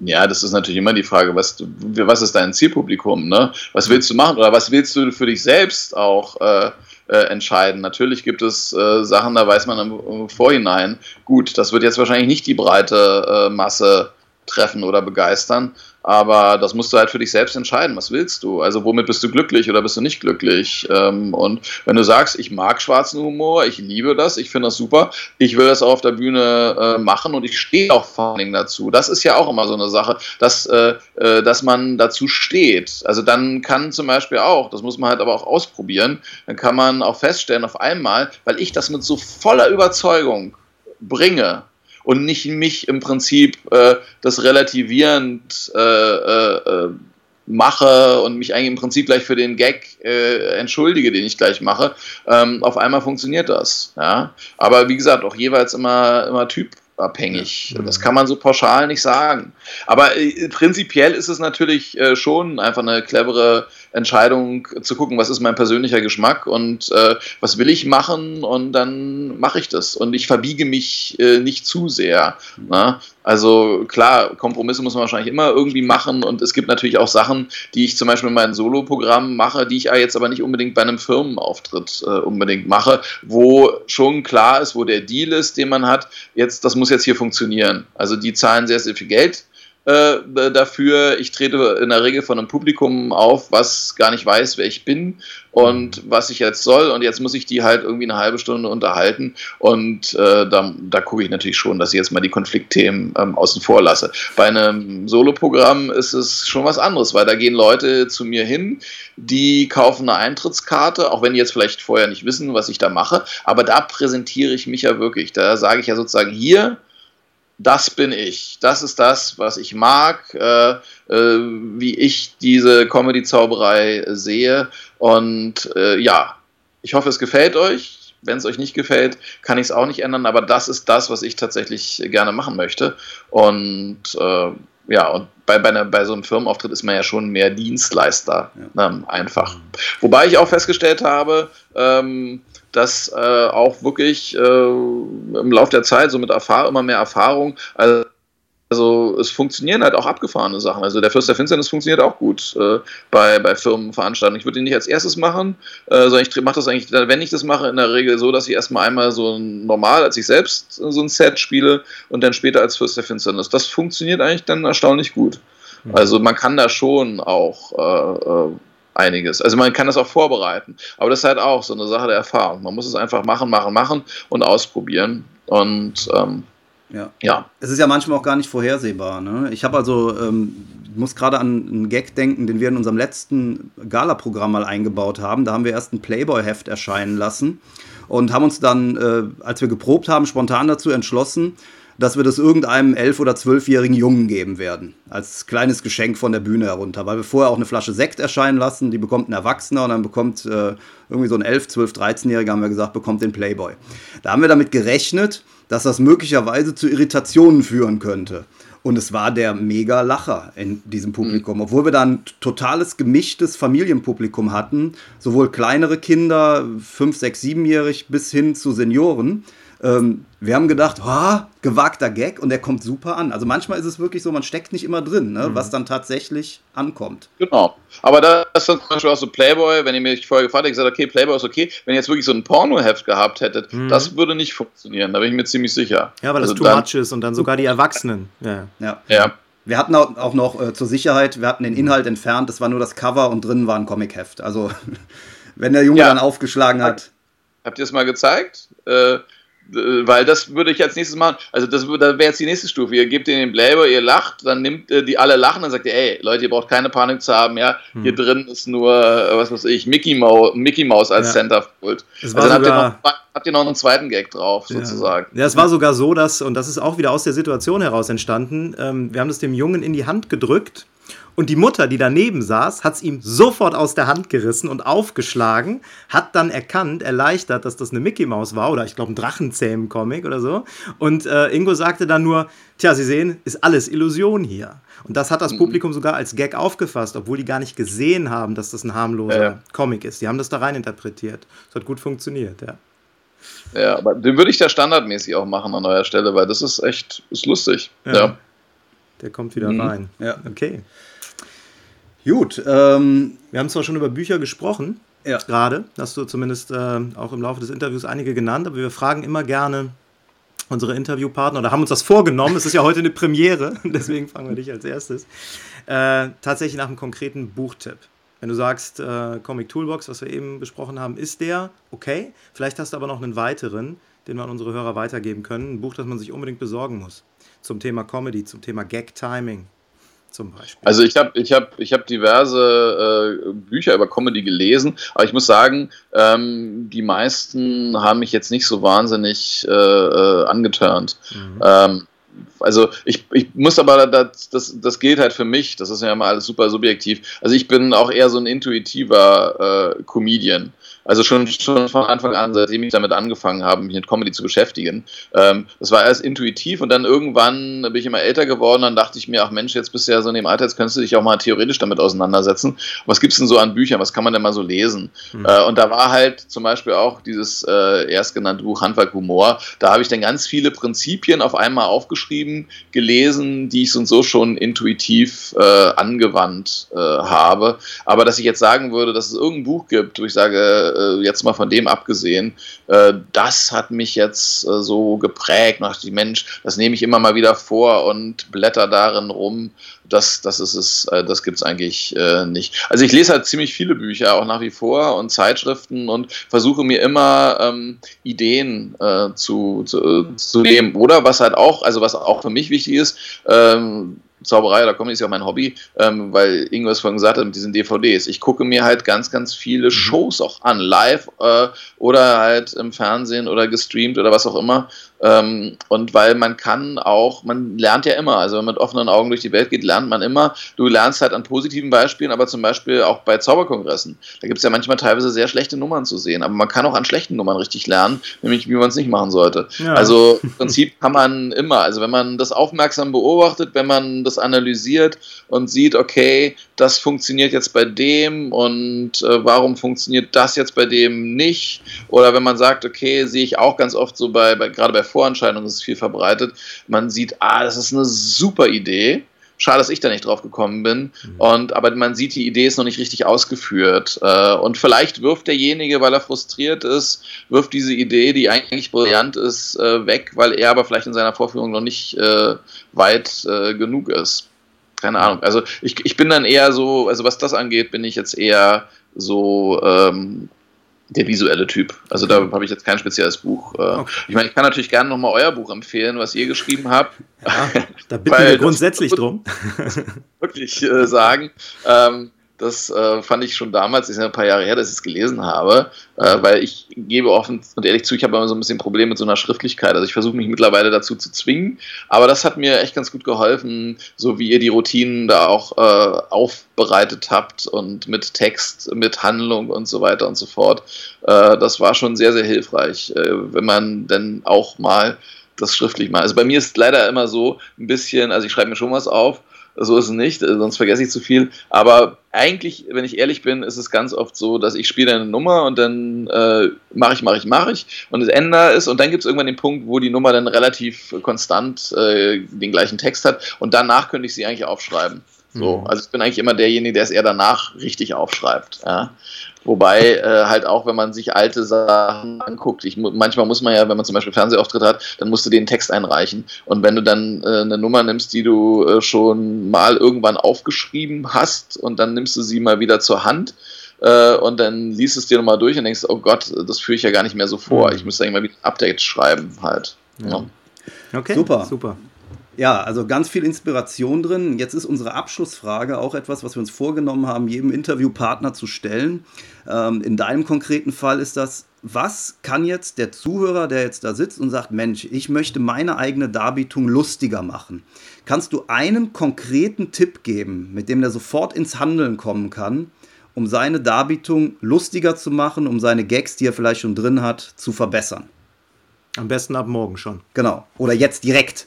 Ja, das ist natürlich immer die Frage, was, was ist dein Zielpublikum, ne? Was willst du machen oder was willst du für dich selbst auch äh, äh, entscheiden? Natürlich gibt es äh, Sachen, da weiß man im, im, Vorhinein, gut, das wird jetzt wahrscheinlich nicht die breite äh, Masse treffen oder begeistern. Aber das musst du halt für dich selbst entscheiden. Was willst du? Also, womit bist du glücklich oder bist du nicht glücklich? Ähm, und wenn du sagst, ich mag schwarzen Humor, ich liebe das, ich finde das super, ich will das auch auf der Bühne äh, machen und ich stehe auch vor allen Dingen dazu. Das ist ja auch immer so eine Sache, dass, äh, äh, dass man dazu steht. Also, dann kann zum Beispiel auch, das muss man halt aber auch ausprobieren, dann kann man auch feststellen, auf einmal, weil ich das mit so voller Überzeugung bringe, und nicht mich im Prinzip äh, das relativierend äh, äh, äh, mache und mich eigentlich im Prinzip gleich für den Gag äh, entschuldige, den ich gleich mache. Ähm, auf einmal funktioniert das. Ja? Aber wie gesagt, auch jeweils immer, immer Typ abhängig. Ja. Das kann man so pauschal nicht sagen. Aber äh, prinzipiell ist es natürlich äh, schon einfach eine clevere Entscheidung zu gucken, was ist mein persönlicher Geschmack und äh, was will ich machen und dann mache ich das. Und ich verbiege mich äh, nicht zu sehr. Ne? Also klar, Kompromisse muss man wahrscheinlich immer irgendwie machen und es gibt natürlich auch Sachen, die ich zum Beispiel in meinem Solo-Programm mache, die ich jetzt aber nicht unbedingt bei einem Firmenauftritt äh, unbedingt mache, wo schon klar ist, wo der Deal ist, den man hat, jetzt, das muss jetzt hier funktionieren. Also die zahlen sehr, sehr viel Geld äh, dafür. Ich trete in der Regel von einem Publikum auf, was gar nicht weiß, wer ich bin und was ich jetzt soll. Und jetzt muss ich die halt irgendwie eine halbe Stunde unterhalten. Und äh, da, da gucke ich natürlich schon, dass ich jetzt mal die Konfliktthemen ähm, außen vor lasse. Bei einem Soloprogramm ist es schon was anderes, weil da gehen Leute zu mir hin, die kaufen eine Eintrittskarte, auch wenn die jetzt vielleicht vorher nicht wissen, was ich da mache. Aber da präsentiere ich mich ja wirklich. Da sage ich ja sozusagen hier, das bin ich. Das ist das, was ich mag, äh, äh, wie ich diese Comedy-Zauberei sehe. Und äh, ja, ich hoffe, es gefällt euch. Wenn es euch nicht gefällt, kann ich es auch nicht ändern, aber das ist das, was ich tatsächlich gerne machen möchte. Und äh, ja, und bei, bei, einer, bei, so einem Firmenauftritt ist man ja schon mehr Dienstleister, ja. ne, einfach. Wobei ich auch festgestellt habe, ähm, dass äh, auch wirklich äh, im Laufe der Zeit, so mit Erfahrung, immer mehr Erfahrung, also also es funktionieren halt auch abgefahrene Sachen. Also der Fürst der Finsternis funktioniert auch gut äh, bei, bei Firmenveranstaltungen. Ich würde ihn nicht als erstes machen, äh, sondern ich mache das eigentlich, wenn ich das mache, in der Regel so, dass ich erstmal einmal so normal als ich selbst so ein Set spiele und dann später als Fürst der Finsternis. Das funktioniert eigentlich dann erstaunlich gut. Mhm. Also man kann da schon auch äh, äh einiges. Also man kann das auch vorbereiten. Aber das ist halt auch so eine Sache der Erfahrung. Man muss es einfach machen, machen, machen und ausprobieren. Und ähm, ja. ja. Es ist ja manchmal auch gar nicht vorhersehbar. Ne? Ich habe also, ähm, muss gerade an einen Gag denken, den wir in unserem letzten Gala-Programm mal eingebaut haben. Da haben wir erst ein Playboy-Heft erscheinen lassen und haben uns dann, äh, als wir geprobt haben, spontan dazu entschlossen, dass wir das irgendeinem elf- oder zwölfjährigen Jungen geben werden. Als kleines Geschenk von der Bühne herunter. Weil wir vorher auch eine Flasche Sekt erscheinen lassen, die bekommt ein Erwachsener und dann bekommt äh, irgendwie so ein 11, 12, 13-Jähriger, haben wir gesagt, bekommt den Playboy. Da haben wir damit gerechnet, dass das möglicherweise zu Irritationen führen könnte. Und es war der mega Lacher in diesem Publikum. Mhm. Obwohl wir da ein totales gemischtes Familienpublikum hatten, sowohl kleinere Kinder, 5, 6, 7-jährig bis hin zu Senioren. Ähm, wir haben gedacht, oh, gewagter Gag und der kommt super an. Also manchmal ist es wirklich so, man steckt nicht immer drin, ne, mhm. was dann tatsächlich ankommt. Genau. Aber da ist dann zum Beispiel auch so Playboy, wenn ihr mich vorher gefragt hättet, gesagt, okay, Playboy ist okay. Wenn ihr jetzt wirklich so ein Pornoheft gehabt hättet, mhm. das würde nicht funktionieren. Da bin ich mir ziemlich sicher. Ja, weil also das too much ist und dann sogar die Erwachsenen. Ja. ja. ja. Wir hatten auch noch äh, zur Sicherheit, wir hatten den Inhalt entfernt, das war nur das Cover und drinnen war ein Comicheft. Also, [laughs] wenn der Junge ja. dann aufgeschlagen hat. Habt ihr es mal gezeigt? Äh, weil das würde ich als nächstes machen. Also das, das wäre jetzt die nächste Stufe. Ihr gebt ihnen den Playboy, ihr lacht, dann nimmt äh, die alle lachen, dann sagt ihr, ey, Leute, ihr braucht keine Panik zu haben, ja. Hm. Hier drin ist nur, äh, was weiß ich, Mickey Mouse, Mickey Mouse als ja. Centerfold. Also dann habt ihr, noch, habt ihr noch einen zweiten Gag drauf, ja. sozusagen. Ja, es war sogar so, dass, und das ist auch wieder aus der Situation heraus entstanden, ähm, wir haben das dem Jungen in die Hand gedrückt und die Mutter, die daneben saß, hat es ihm sofort aus der Hand gerissen und aufgeschlagen, hat dann erkannt, erleichtert, dass das eine Mickey Maus war oder ich glaube ein Drachenzähmen-Comic oder so. Und äh, Ingo sagte dann nur, tja, Sie sehen, ist alles Illusion hier. Und das hat das mhm. Publikum sogar als Gag aufgefasst, obwohl die gar nicht gesehen haben, dass das ein harmloser ja. Comic ist. Die haben das da rein interpretiert. Das hat gut funktioniert, ja. Ja, aber den würde ich da standardmäßig auch machen an eurer Stelle, weil das ist echt ist lustig. Ja. ja. Der kommt wieder mhm. rein. Ja. Okay. Gut. Ähm, wir haben zwar schon über Bücher gesprochen, ja. gerade, hast du zumindest äh, auch im Laufe des Interviews einige genannt, aber wir fragen immer gerne unsere Interviewpartner oder haben uns das vorgenommen. Es ist ja heute eine Premiere, [laughs] deswegen fragen wir dich als erstes. Äh, tatsächlich nach einem konkreten Buchtipp. Wenn du sagst, äh, Comic Toolbox, was wir eben besprochen haben, ist der okay. Vielleicht hast du aber noch einen weiteren, den wir an unsere Hörer weitergeben können. Ein Buch, das man sich unbedingt besorgen muss. Zum Thema Comedy, zum Thema Gag-Timing zum Beispiel? Also ich habe ich hab, ich hab diverse äh, Bücher über Comedy gelesen, aber ich muss sagen, ähm, die meisten haben mich jetzt nicht so wahnsinnig äh, äh, angeturnt. Mhm. Ähm, also ich, ich muss aber, das, das, das gilt halt für mich, das ist ja immer alles super subjektiv. Also ich bin auch eher so ein intuitiver äh, Comedian. Also schon, schon von Anfang an, seitdem ich damit angefangen habe, mich mit Comedy zu beschäftigen. Ähm, das war erst intuitiv und dann irgendwann bin ich immer älter geworden. Dann dachte ich mir, ach Mensch, jetzt bist du ja so in dem Alter, jetzt könntest du dich auch mal theoretisch damit auseinandersetzen. Was gibt es denn so an Büchern? Was kann man denn mal so lesen? Mhm. Äh, und da war halt zum Beispiel auch dieses äh, erstgenannte Buch Handwerk Humor. Da habe ich dann ganz viele Prinzipien auf einmal aufgeschrieben, gelesen, die ich so und so schon intuitiv äh, angewandt äh, habe. Aber dass ich jetzt sagen würde, dass es irgendein Buch gibt, wo ich sage, äh, jetzt mal von dem abgesehen, äh, das hat mich jetzt äh, so geprägt. Nach die Mensch, das nehme ich immer mal wieder vor und blätter darin rum. Das, das ist es, das gibt es eigentlich nicht. Also ich lese halt ziemlich viele Bücher, auch nach wie vor und Zeitschriften und versuche mir immer ähm, Ideen zu, zu, zu nehmen. Oder was halt auch, also was auch für mich wichtig ist, ähm, Zauberei oder Comedy ist ja auch mein Hobby, ähm, weil Ingo es vorhin gesagt hat mit diesen DVDs. Ich gucke mir halt ganz, ganz viele mhm. Shows auch an, live äh, oder halt im Fernsehen oder gestreamt oder was auch immer. Ähm, und weil man kann auch, man lernt ja immer, also wenn man mit offenen Augen durch die Welt geht, lernt man immer. Du lernst halt an positiven Beispielen, aber zum Beispiel auch bei Zauberkongressen. Da gibt es ja manchmal teilweise sehr schlechte Nummern zu sehen, aber man kann auch an schlechten Nummern richtig lernen, nämlich wie man es nicht machen sollte. Ja. Also im Prinzip kann man immer, also wenn man das aufmerksam beobachtet, wenn man das analysiert und sieht, okay, das funktioniert jetzt bei dem und äh, warum funktioniert das jetzt bei dem nicht? Oder wenn man sagt, okay, sehe ich auch ganz oft so bei, bei gerade bei Vorentscheidungen ist es viel verbreitet, man sieht, ah, das ist eine super Idee. Schade, dass ich da nicht drauf gekommen bin. Mhm. Und, aber man sieht, die Idee ist noch nicht richtig ausgeführt. Äh, und vielleicht wirft derjenige, weil er frustriert ist, wirft diese Idee, die eigentlich brillant ist, äh, weg, weil er aber vielleicht in seiner Vorführung noch nicht äh, weit genug ist keine Ahnung. Also ich, ich bin dann eher so, also was das angeht, bin ich jetzt eher so ähm, der visuelle Typ. Also da habe ich jetzt kein spezielles Buch. Äh. Okay. Ich meine, ich kann natürlich gerne nochmal euer Buch empfehlen, was ihr geschrieben habt. Ja, da [laughs] bitten wir grundsätzlich drum. wirklich äh, sagen. Ähm, Das äh, fand ich schon damals, ist ja ein paar Jahre her, dass ich es gelesen habe, äh, weil ich gebe offen und ehrlich zu, ich habe immer so ein bisschen Probleme mit so einer Schriftlichkeit. Also ich versuche mich mittlerweile dazu zu zwingen, aber das hat mir echt ganz gut geholfen, so wie ihr die Routinen da auch äh, aufbereitet habt und mit Text, mit Handlung und so weiter und so fort. Äh, das war schon sehr, sehr hilfreich, äh, wenn man denn auch mal das schriftlich macht. Also bei mir ist leider immer so ein bisschen, also ich schreibe mir schon was auf, so ist es nicht, äh, sonst vergesse ich zu viel. Aber eigentlich, wenn ich ehrlich bin, ist es ganz oft so, dass ich spiele eine Nummer und dann äh, mache ich, mache ich, mache ich und es ändere es und dann gibt es irgendwann den Punkt, wo die Nummer dann relativ konstant äh, den gleichen Text hat und danach könnte ich sie eigentlich aufschreiben. So, mhm. also ich bin eigentlich immer derjenige, der es eher danach richtig aufschreibt. Ja. Wobei äh, halt auch, wenn man sich alte Sachen anguckt, ich, manchmal muss man ja, wenn man zum Beispiel Fernsehauftritt hat, dann musst du den Text einreichen. Und wenn du dann äh, eine Nummer nimmst, die du äh, schon mal irgendwann aufgeschrieben hast und dann nimmst du sie mal wieder zur Hand, äh, und dann liest es dir nochmal durch und denkst, oh Gott, das führe ich ja gar nicht mehr so vor. Mhm. Ich müsste eigentlich mal wieder Updates schreiben halt. Ja. Okay, super. super. Ja, also ganz viel Inspiration drin. Jetzt ist unsere Abschlussfrage auch etwas, was wir uns vorgenommen haben, jedem Interviewpartner zu stellen. Ähm, in deinem konkreten Fall ist das, was kann jetzt der Zuhörer, der jetzt da sitzt und sagt, Mensch, ich möchte meine eigene Darbietung lustiger machen. Kannst du einen konkreten Tipp geben, mit dem der sofort ins Handeln kommen kann, um seine Darbietung lustiger zu machen, um seine Gags, die er vielleicht schon drin hat, zu verbessern? Am besten ab morgen schon. Genau. Oder jetzt direkt.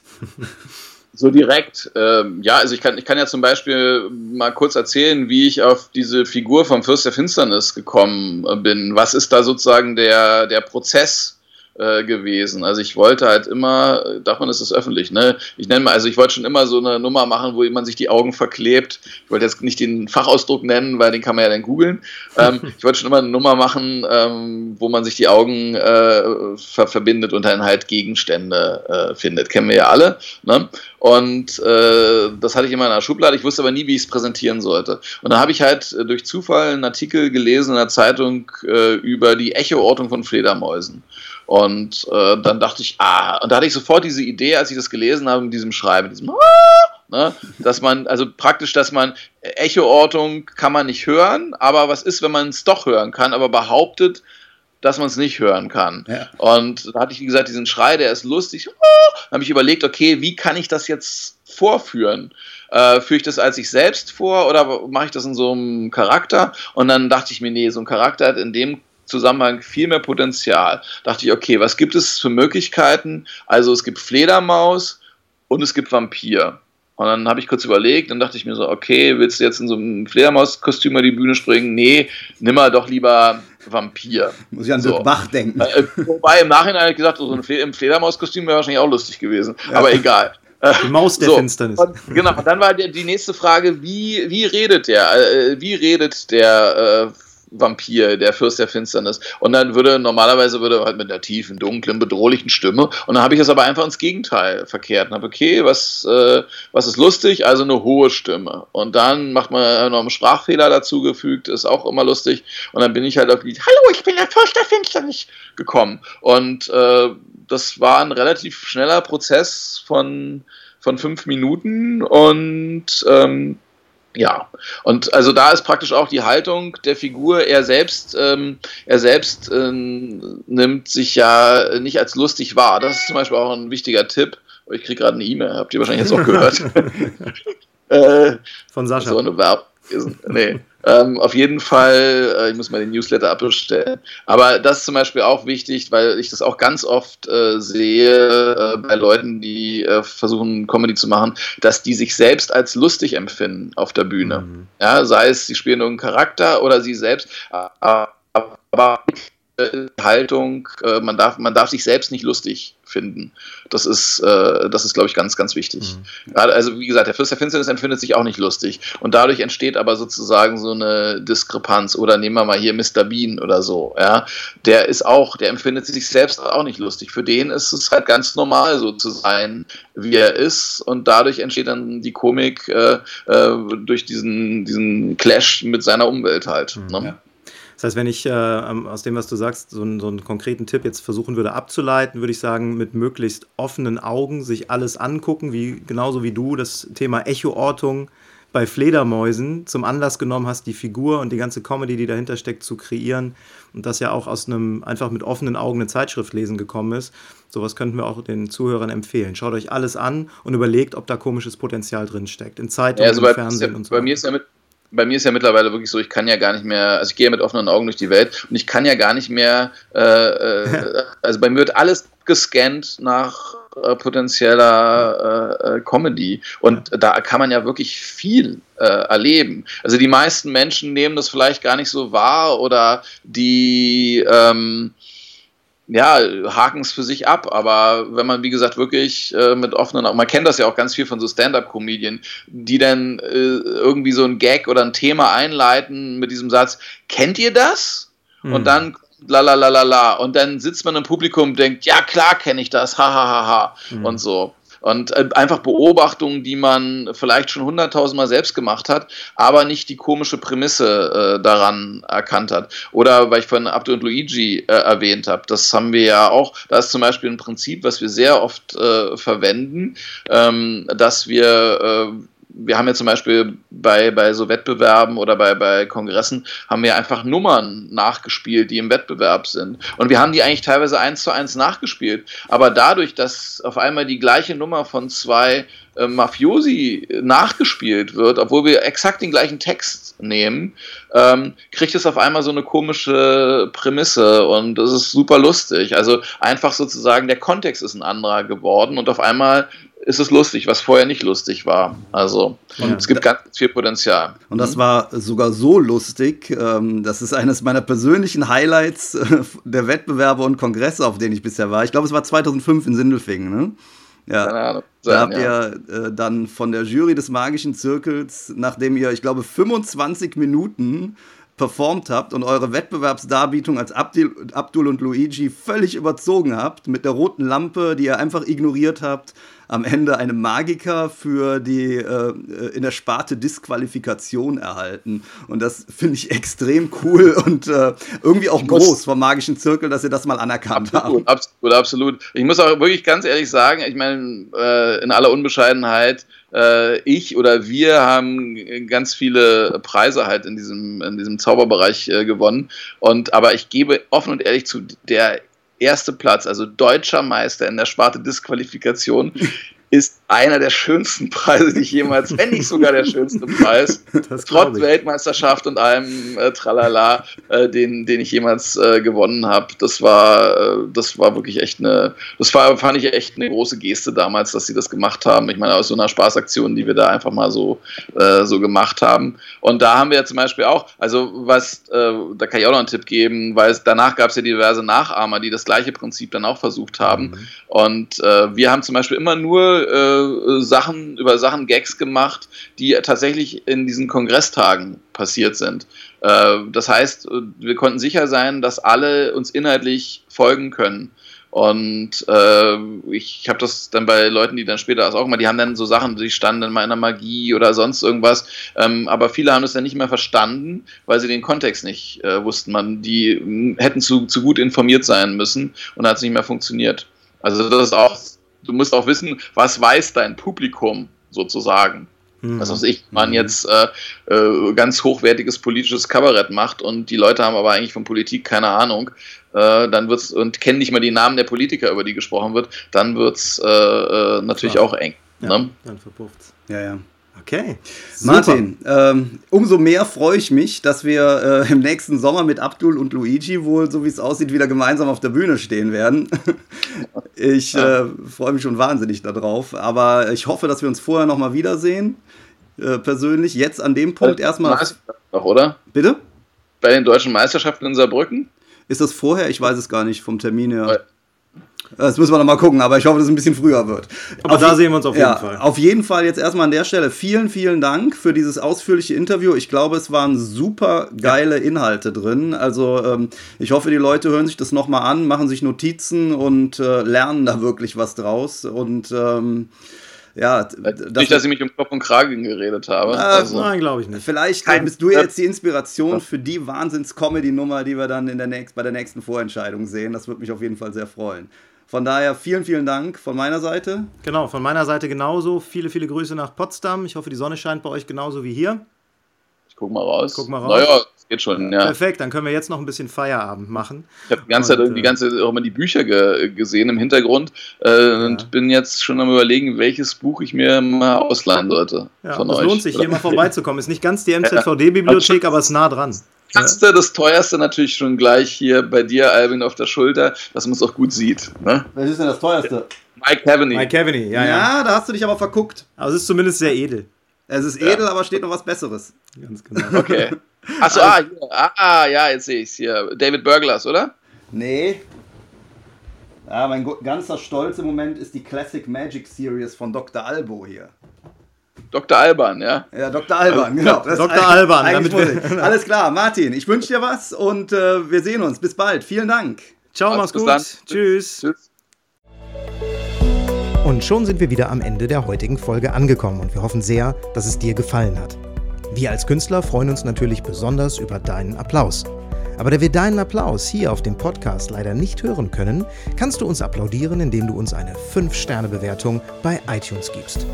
So direkt. Ähm, ja, also ich kann, ich kann ja zum Beispiel mal kurz erzählen, wie ich auf diese Figur vom Fürst der Finsternis gekommen bin. Was ist da sozusagen der, der Prozess? Äh, gewesen. Also ich wollte halt immer, davon ist es öffentlich, ne? Ich nenne mal, also ich wollte schon immer so eine Nummer machen, wo man sich die Augen verklebt. Ich wollte jetzt nicht den Fachausdruck nennen, weil den kann man ja dann googeln. Ähm, [laughs] ich wollte schon immer eine Nummer machen, ähm, wo man sich die Augen äh, ver verbindet und dann halt Gegenstände äh, findet. Kennen wir ja alle. Ne? Und äh, das hatte ich immer in der Schublade. Ich wusste aber nie, wie ich es präsentieren sollte. Und dann habe ich halt äh, durch Zufall einen Artikel gelesen in der Zeitung über die Echoortung von Fledermäusen. Und äh, dann dachte ich, ah, und da hatte ich sofort diese Idee, als ich das gelesen habe, mit diesem Schreiben, diesem, ah, ne, dass man, also praktisch, dass man Echoortung kann man nicht hören, aber was ist, wenn man es doch hören kann, aber behauptet, dass man es nicht hören kann. Ja. Und da hatte ich, wie gesagt, diesen Schrei, der ist lustig. Dann habe ich überlegt, okay, wie kann ich das jetzt vorführen? Äh, führe ich das als ich selbst vor oder mache ich das in so einem Charakter? Und dann dachte ich mir, nee, so ein Charakter hat in dem Zusammenhang viel mehr Potenzial. Dachte ich, okay, was gibt es für Möglichkeiten? Also es gibt Fledermaus und es gibt Vampir. Und dann habe ich kurz überlegt, dann dachte ich mir so, okay, willst du jetzt in so einem Fledermauskostüm auf die Bühne springen? Nee, nimm mal doch lieber Vampir. Muss ich an so. Bach denken. Äh, wobei im Nachhinein habe ich gesagt, so ein Fle Fledermauskostüm wäre wahrscheinlich auch lustig gewesen. Ja. Aber egal. Die Maus der so, Finsternis. Und, genau, und dann war die, die nächste Frage, wie, wie redet der? Äh, wie redet der äh, Vampir, der Fürst der Finsternis. Und dann würde normalerweise würde halt mit einer tiefen, dunklen, bedrohlichen Stimme. Und dann habe ich es aber einfach ins Gegenteil verkehrt. Und habe, okay, was, äh, was ist lustig? Also eine hohe Stimme. Und dann macht man noch einen Sprachfehler dazugefügt, ist auch immer lustig. Und dann bin ich halt auf die Hallo, ich bin der Fürst der Finsternis gekommen. Und äh, das war ein relativ schneller Prozess von, von fünf Minuten und ähm, ja, und also da ist praktisch auch die Haltung der Figur, er selbst, ähm, er selbst ähm, nimmt sich ja nicht als lustig wahr. Das ist zum Beispiel auch ein wichtiger Tipp. Ich kriege gerade eine E-Mail, habt ihr wahrscheinlich jetzt auch gehört. [laughs] äh, Von Sascha. So eine Werbung. Nee. Ähm, auf jeden Fall, äh, ich muss mal den Newsletter abbestellen. Aber das ist zum Beispiel auch wichtig, weil ich das auch ganz oft äh, sehe äh, bei Leuten, die äh, versuchen, Comedy zu machen, dass die sich selbst als lustig empfinden auf der Bühne. Mhm. Ja, sei es, sie spielen irgendeinen Charakter oder sie selbst. Aber Haltung, äh, man, darf, man darf sich selbst nicht lustig finden. Das ist, äh, das ist glaube ich, ganz, ganz wichtig. Mhm. Also wie gesagt, der Fürst der Finsternis empfindet sich auch nicht lustig. Und dadurch entsteht aber sozusagen so eine Diskrepanz. Oder nehmen wir mal hier Mr. Bean oder so. Ja? Der ist auch, der empfindet sich selbst auch nicht lustig. Für den ist es halt ganz normal, so zu sein, wie er ist. Und dadurch entsteht dann die Komik äh, äh durch diesen, diesen Clash mit seiner Umwelt halt. Mhm. Ne? Ja. Das heißt, wenn ich äh, aus dem, was du sagst, so einen, so einen konkreten Tipp jetzt versuchen würde abzuleiten, würde ich sagen, mit möglichst offenen Augen sich alles angucken, wie genauso wie du das Thema Echoortung bei Fledermäusen zum Anlass genommen hast, die Figur und die ganze Comedy, die dahinter steckt, zu kreieren und das ja auch aus einem einfach mit offenen Augen eine Zeitschrift lesen gekommen ist. Sowas könnten wir auch den Zuhörern empfehlen. Schaut euch alles an und überlegt, ob da komisches Potenzial drin steckt. In Zeitungen, ja, also im Fernsehen ja, und so. Bei mir ist ja mit bei mir ist ja mittlerweile wirklich so, ich kann ja gar nicht mehr, also ich gehe mit offenen Augen durch die Welt und ich kann ja gar nicht mehr, äh, äh, also bei mir wird alles gescannt nach äh, potenzieller äh, äh, Comedy. Und da kann man ja wirklich viel äh, erleben. Also die meisten Menschen nehmen das vielleicht gar nicht so wahr oder die ähm, ja, haken es für sich ab. Aber wenn man, wie gesagt, wirklich äh, mit offenen Augen, man kennt das ja auch ganz viel von so Stand-up-Comedien, die dann äh, irgendwie so ein Gag oder ein Thema einleiten mit diesem Satz, kennt ihr das? Hm. Und dann la la la la la. Und dann sitzt man im Publikum und denkt, ja klar kenne ich das, ha ha ha ha. Mhm. Und so. Und äh, einfach Beobachtungen, die man vielleicht schon hunderttausendmal selbst gemacht hat, aber nicht die komische Prämisse äh, daran erkannt hat. Oder weil ich von Abdul und Luigi äh, erwähnt habe, das haben wir ja auch, da ist zum Beispiel ein Prinzip, was wir sehr oft äh, verwenden, ähm, dass wir äh, wir haben ja zum Beispiel bei, bei so Wettbewerben oder bei, bei Kongressen haben wir einfach Nummern nachgespielt, die im Wettbewerb sind. Und wir haben die eigentlich teilweise eins zu eins nachgespielt. Aber dadurch, dass auf einmal die gleiche Nummer von zwei äh, Mafiosi nachgespielt wird, obwohl wir exakt den gleichen Text nehmen, ähm, kriegt es auf einmal so eine komische Prämisse und das ist super lustig. Also einfach sozusagen der Kontext ist ein anderer geworden und auf einmal ist es lustig, was vorher nicht lustig war. Also ja. es gibt ganz viel Potenzial. Und das war sogar so lustig, ähm, das ist eines meiner persönlichen Highlights äh, der Wettbewerbe und Kongresse, auf denen ich bisher war. Ich glaube, es war 2005 in Sindelfingen. Ne? Ja. Keine Ahnung. da habt ja. ihr äh, dann von der Jury des magischen Zirkels, nachdem ihr, ich glaube, 25 Minuten performt habt und eure Wettbewerbsdarbietung als Abdul, und Luigi völlig überzogen habt, mit der roten Lampe, die ihr einfach ignoriert habt, am Ende eine Magiker für die äh, in der Sparte Disqualifikation erhalten. Und das finde ich extrem cool und äh, irgendwie auch groß vom magischen Zirkel, dass ihr das mal anerkannt absolut, habt. Absolut, absolut. Ich muss auch wirklich ganz ehrlich sagen, ich meine, äh, in aller Unbescheidenheit, ich oder wir haben ganz viele Preise halt in diesem, in diesem Zauberbereich äh, gewonnen. Und aber ich gebe offen und ehrlich zu, der erste Platz, also deutscher Meister in der Sparte Disqualifikation, [laughs] ist einer der schönsten Preise, die ich jemals, wenn nicht sogar der schönste Preis, [laughs] trotz Weltmeisterschaft und allem äh, Tralala, äh, den, den ich jemals äh, gewonnen habe. Das war, äh, das war wirklich echt eine, das war, fand ich echt eine große Geste damals, dass sie das gemacht haben. Ich meine, aus so einer Spaßaktion, die wir da einfach mal so, äh, so gemacht haben. Und da haben wir ja zum Beispiel auch, also was, äh, da kann ich auch noch einen Tipp geben, weil es, danach gab es ja diverse Nachahmer, die das gleiche Prinzip dann auch versucht haben. Mhm. Und wir haben zum Beispiel immer nur äh, Sachen, über Sachen Gags gemacht, die tatsächlich in diesen Kongresstagen passiert sind. Äh, das heißt, wir konnten sicher sein, dass alle uns inhaltlich folgen können. Und äh, ich habe das dann bei Leuten, die dann später das auch mal, die haben dann so Sachen, die standen in meiner Magie oder sonst irgendwas. Ähm, aber viele haben das dann nicht mehr verstanden, weil sie den Kontext nicht äh, wussten. Man, die hätten zu, zu gut informiert sein müssen und hat es nicht mehr funktioniert. Also das ist auch du musst auch wissen, was weiß dein Publikum sozusagen. Mhm. Was weiß ich, man jetzt äh, äh, ganz hochwertiges politisches Kabarett macht und die Leute haben aber eigentlich von Politik keine Ahnung, äh, dann wird's und kennen nicht mal die Namen der Politiker, über die gesprochen wird, dann wird's äh, äh natürlich Klar. auch eng. Ja, ne? Dann verpufft's. Ja, ja. Okay. Super. Martin, ähm, umso mehr freue ich mich, dass wir äh, im nächsten Sommer mit Abdul und Luigi wohl, so wie es aussieht, wieder gemeinsam auf der Bühne stehen werden. [laughs] ich äh, freue mich schon wahnsinnig darauf. Aber ich hoffe, dass wir uns vorher nochmal wiedersehen. Äh, persönlich. Jetzt an dem Punkt erstmal. Noch, oder? Bitte? Bei den deutschen Meisterschaften in Saarbrücken? Ist das vorher? Ich weiß es gar nicht vom Termin her. Das müssen wir noch mal gucken, aber ich hoffe, dass es ein bisschen früher wird. Aber auf da sehen wir uns auf jeden ja, Fall. Auf jeden Fall jetzt erstmal an der Stelle vielen, vielen Dank für dieses ausführliche Interview. Ich glaube, es waren super geile Inhalte drin. Also ähm, ich hoffe, die Leute hören sich das noch mal an, machen sich Notizen und äh, lernen da wirklich was draus. Und ähm, ja, nicht, dass ich mich um Kopf und Kragen geredet habe. Äh, also. Nein, glaube ich nicht. Vielleicht Kein, bist du jetzt die Inspiration für die Wahnsinns-Comedy-Nummer, die wir dann in der nächst, bei der nächsten Vorentscheidung sehen. Das würde mich auf jeden Fall sehr freuen. Von daher vielen, vielen Dank von meiner Seite. Genau, von meiner Seite genauso. Viele, viele Grüße nach Potsdam. Ich hoffe, die Sonne scheint bei euch genauso wie hier. Ich guck mal raus. Guck mal raus. Naja, das geht schon, ja. Perfekt, dann können wir jetzt noch ein bisschen Feierabend machen. Ich habe die ganze Zeit irgendwie die ganze Zeit auch immer die Bücher ge gesehen im Hintergrund äh, und bin jetzt schon am überlegen, welches Buch ich mir mal ausleihen sollte. Ja, von es euch. lohnt sich, hier [laughs] mal vorbeizukommen. Ist nicht ganz die Ja. MZVD-Bibliothek, aber ist nah dran. Ja. Erste, das teuerste natürlich schon gleich hier bei dir, Alvin, auf der Schulter, dass man es auch gut sieht. Ne? Welches ist denn das teuerste? Mike Cavany. Mike Cavany, ja, Ja, ja. da hast du dich aber verguckt. Aber es ist zumindest sehr edel. Es ist edel, aber steht noch was Besseres. Ganz genau. [laughs] Okay. Achso, ah, hier. ah, ja, jetzt sehe ich es hier. David Burglars, oder? Nee. Ja, mein ganzer Stolz im Moment ist die Classic Magic Series von Dr. Albo hier. Dr. Alban, ja. Ja, Dr. Alban, genau. Das Dr. Alban, damit wir-. Alles klar, Martin, ich wünsche dir was und äh, wir sehen uns. Bis bald. Vielen Dank. Ciao, mach's Also, gut. dann. Tschüss. Tschüss. Und schon sind wir wieder am Ende der heutigen Folge angekommen und wir hoffen sehr, dass es dir gefallen hat. Wir als Künstler freuen uns natürlich besonders über deinen Applaus. Aber da wir deinen Applaus hier auf dem Podcast leider nicht hören können, kannst du uns applaudieren, indem du uns eine 5-Sterne-Bewertung bei iTunes gibst.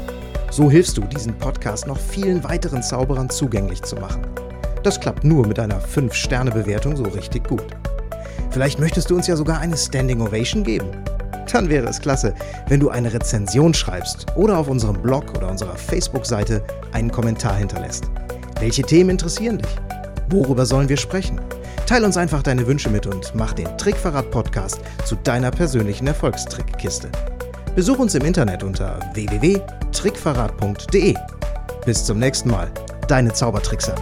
So hilfst du, diesen Podcast noch vielen weiteren Zauberern zugänglich zu machen. Das klappt nur mit einer 5-Sterne-Bewertung so richtig gut. Vielleicht möchtest du uns ja sogar eine Standing Ovation geben. Dann wäre es klasse, wenn du eine Rezension schreibst oder auf unserem Blog oder unserer Facebook-Seite einen Kommentar hinterlässt. Welche Themen interessieren dich? Worüber sollen wir sprechen? Teil uns einfach deine Wünsche mit und mach den Trickverrat-Podcast zu deiner persönlichen Erfolgstrickkiste. Besuch uns im Internet unter www.trickverrat.de. Bis zum nächsten Mal, deine Zaubertrickser.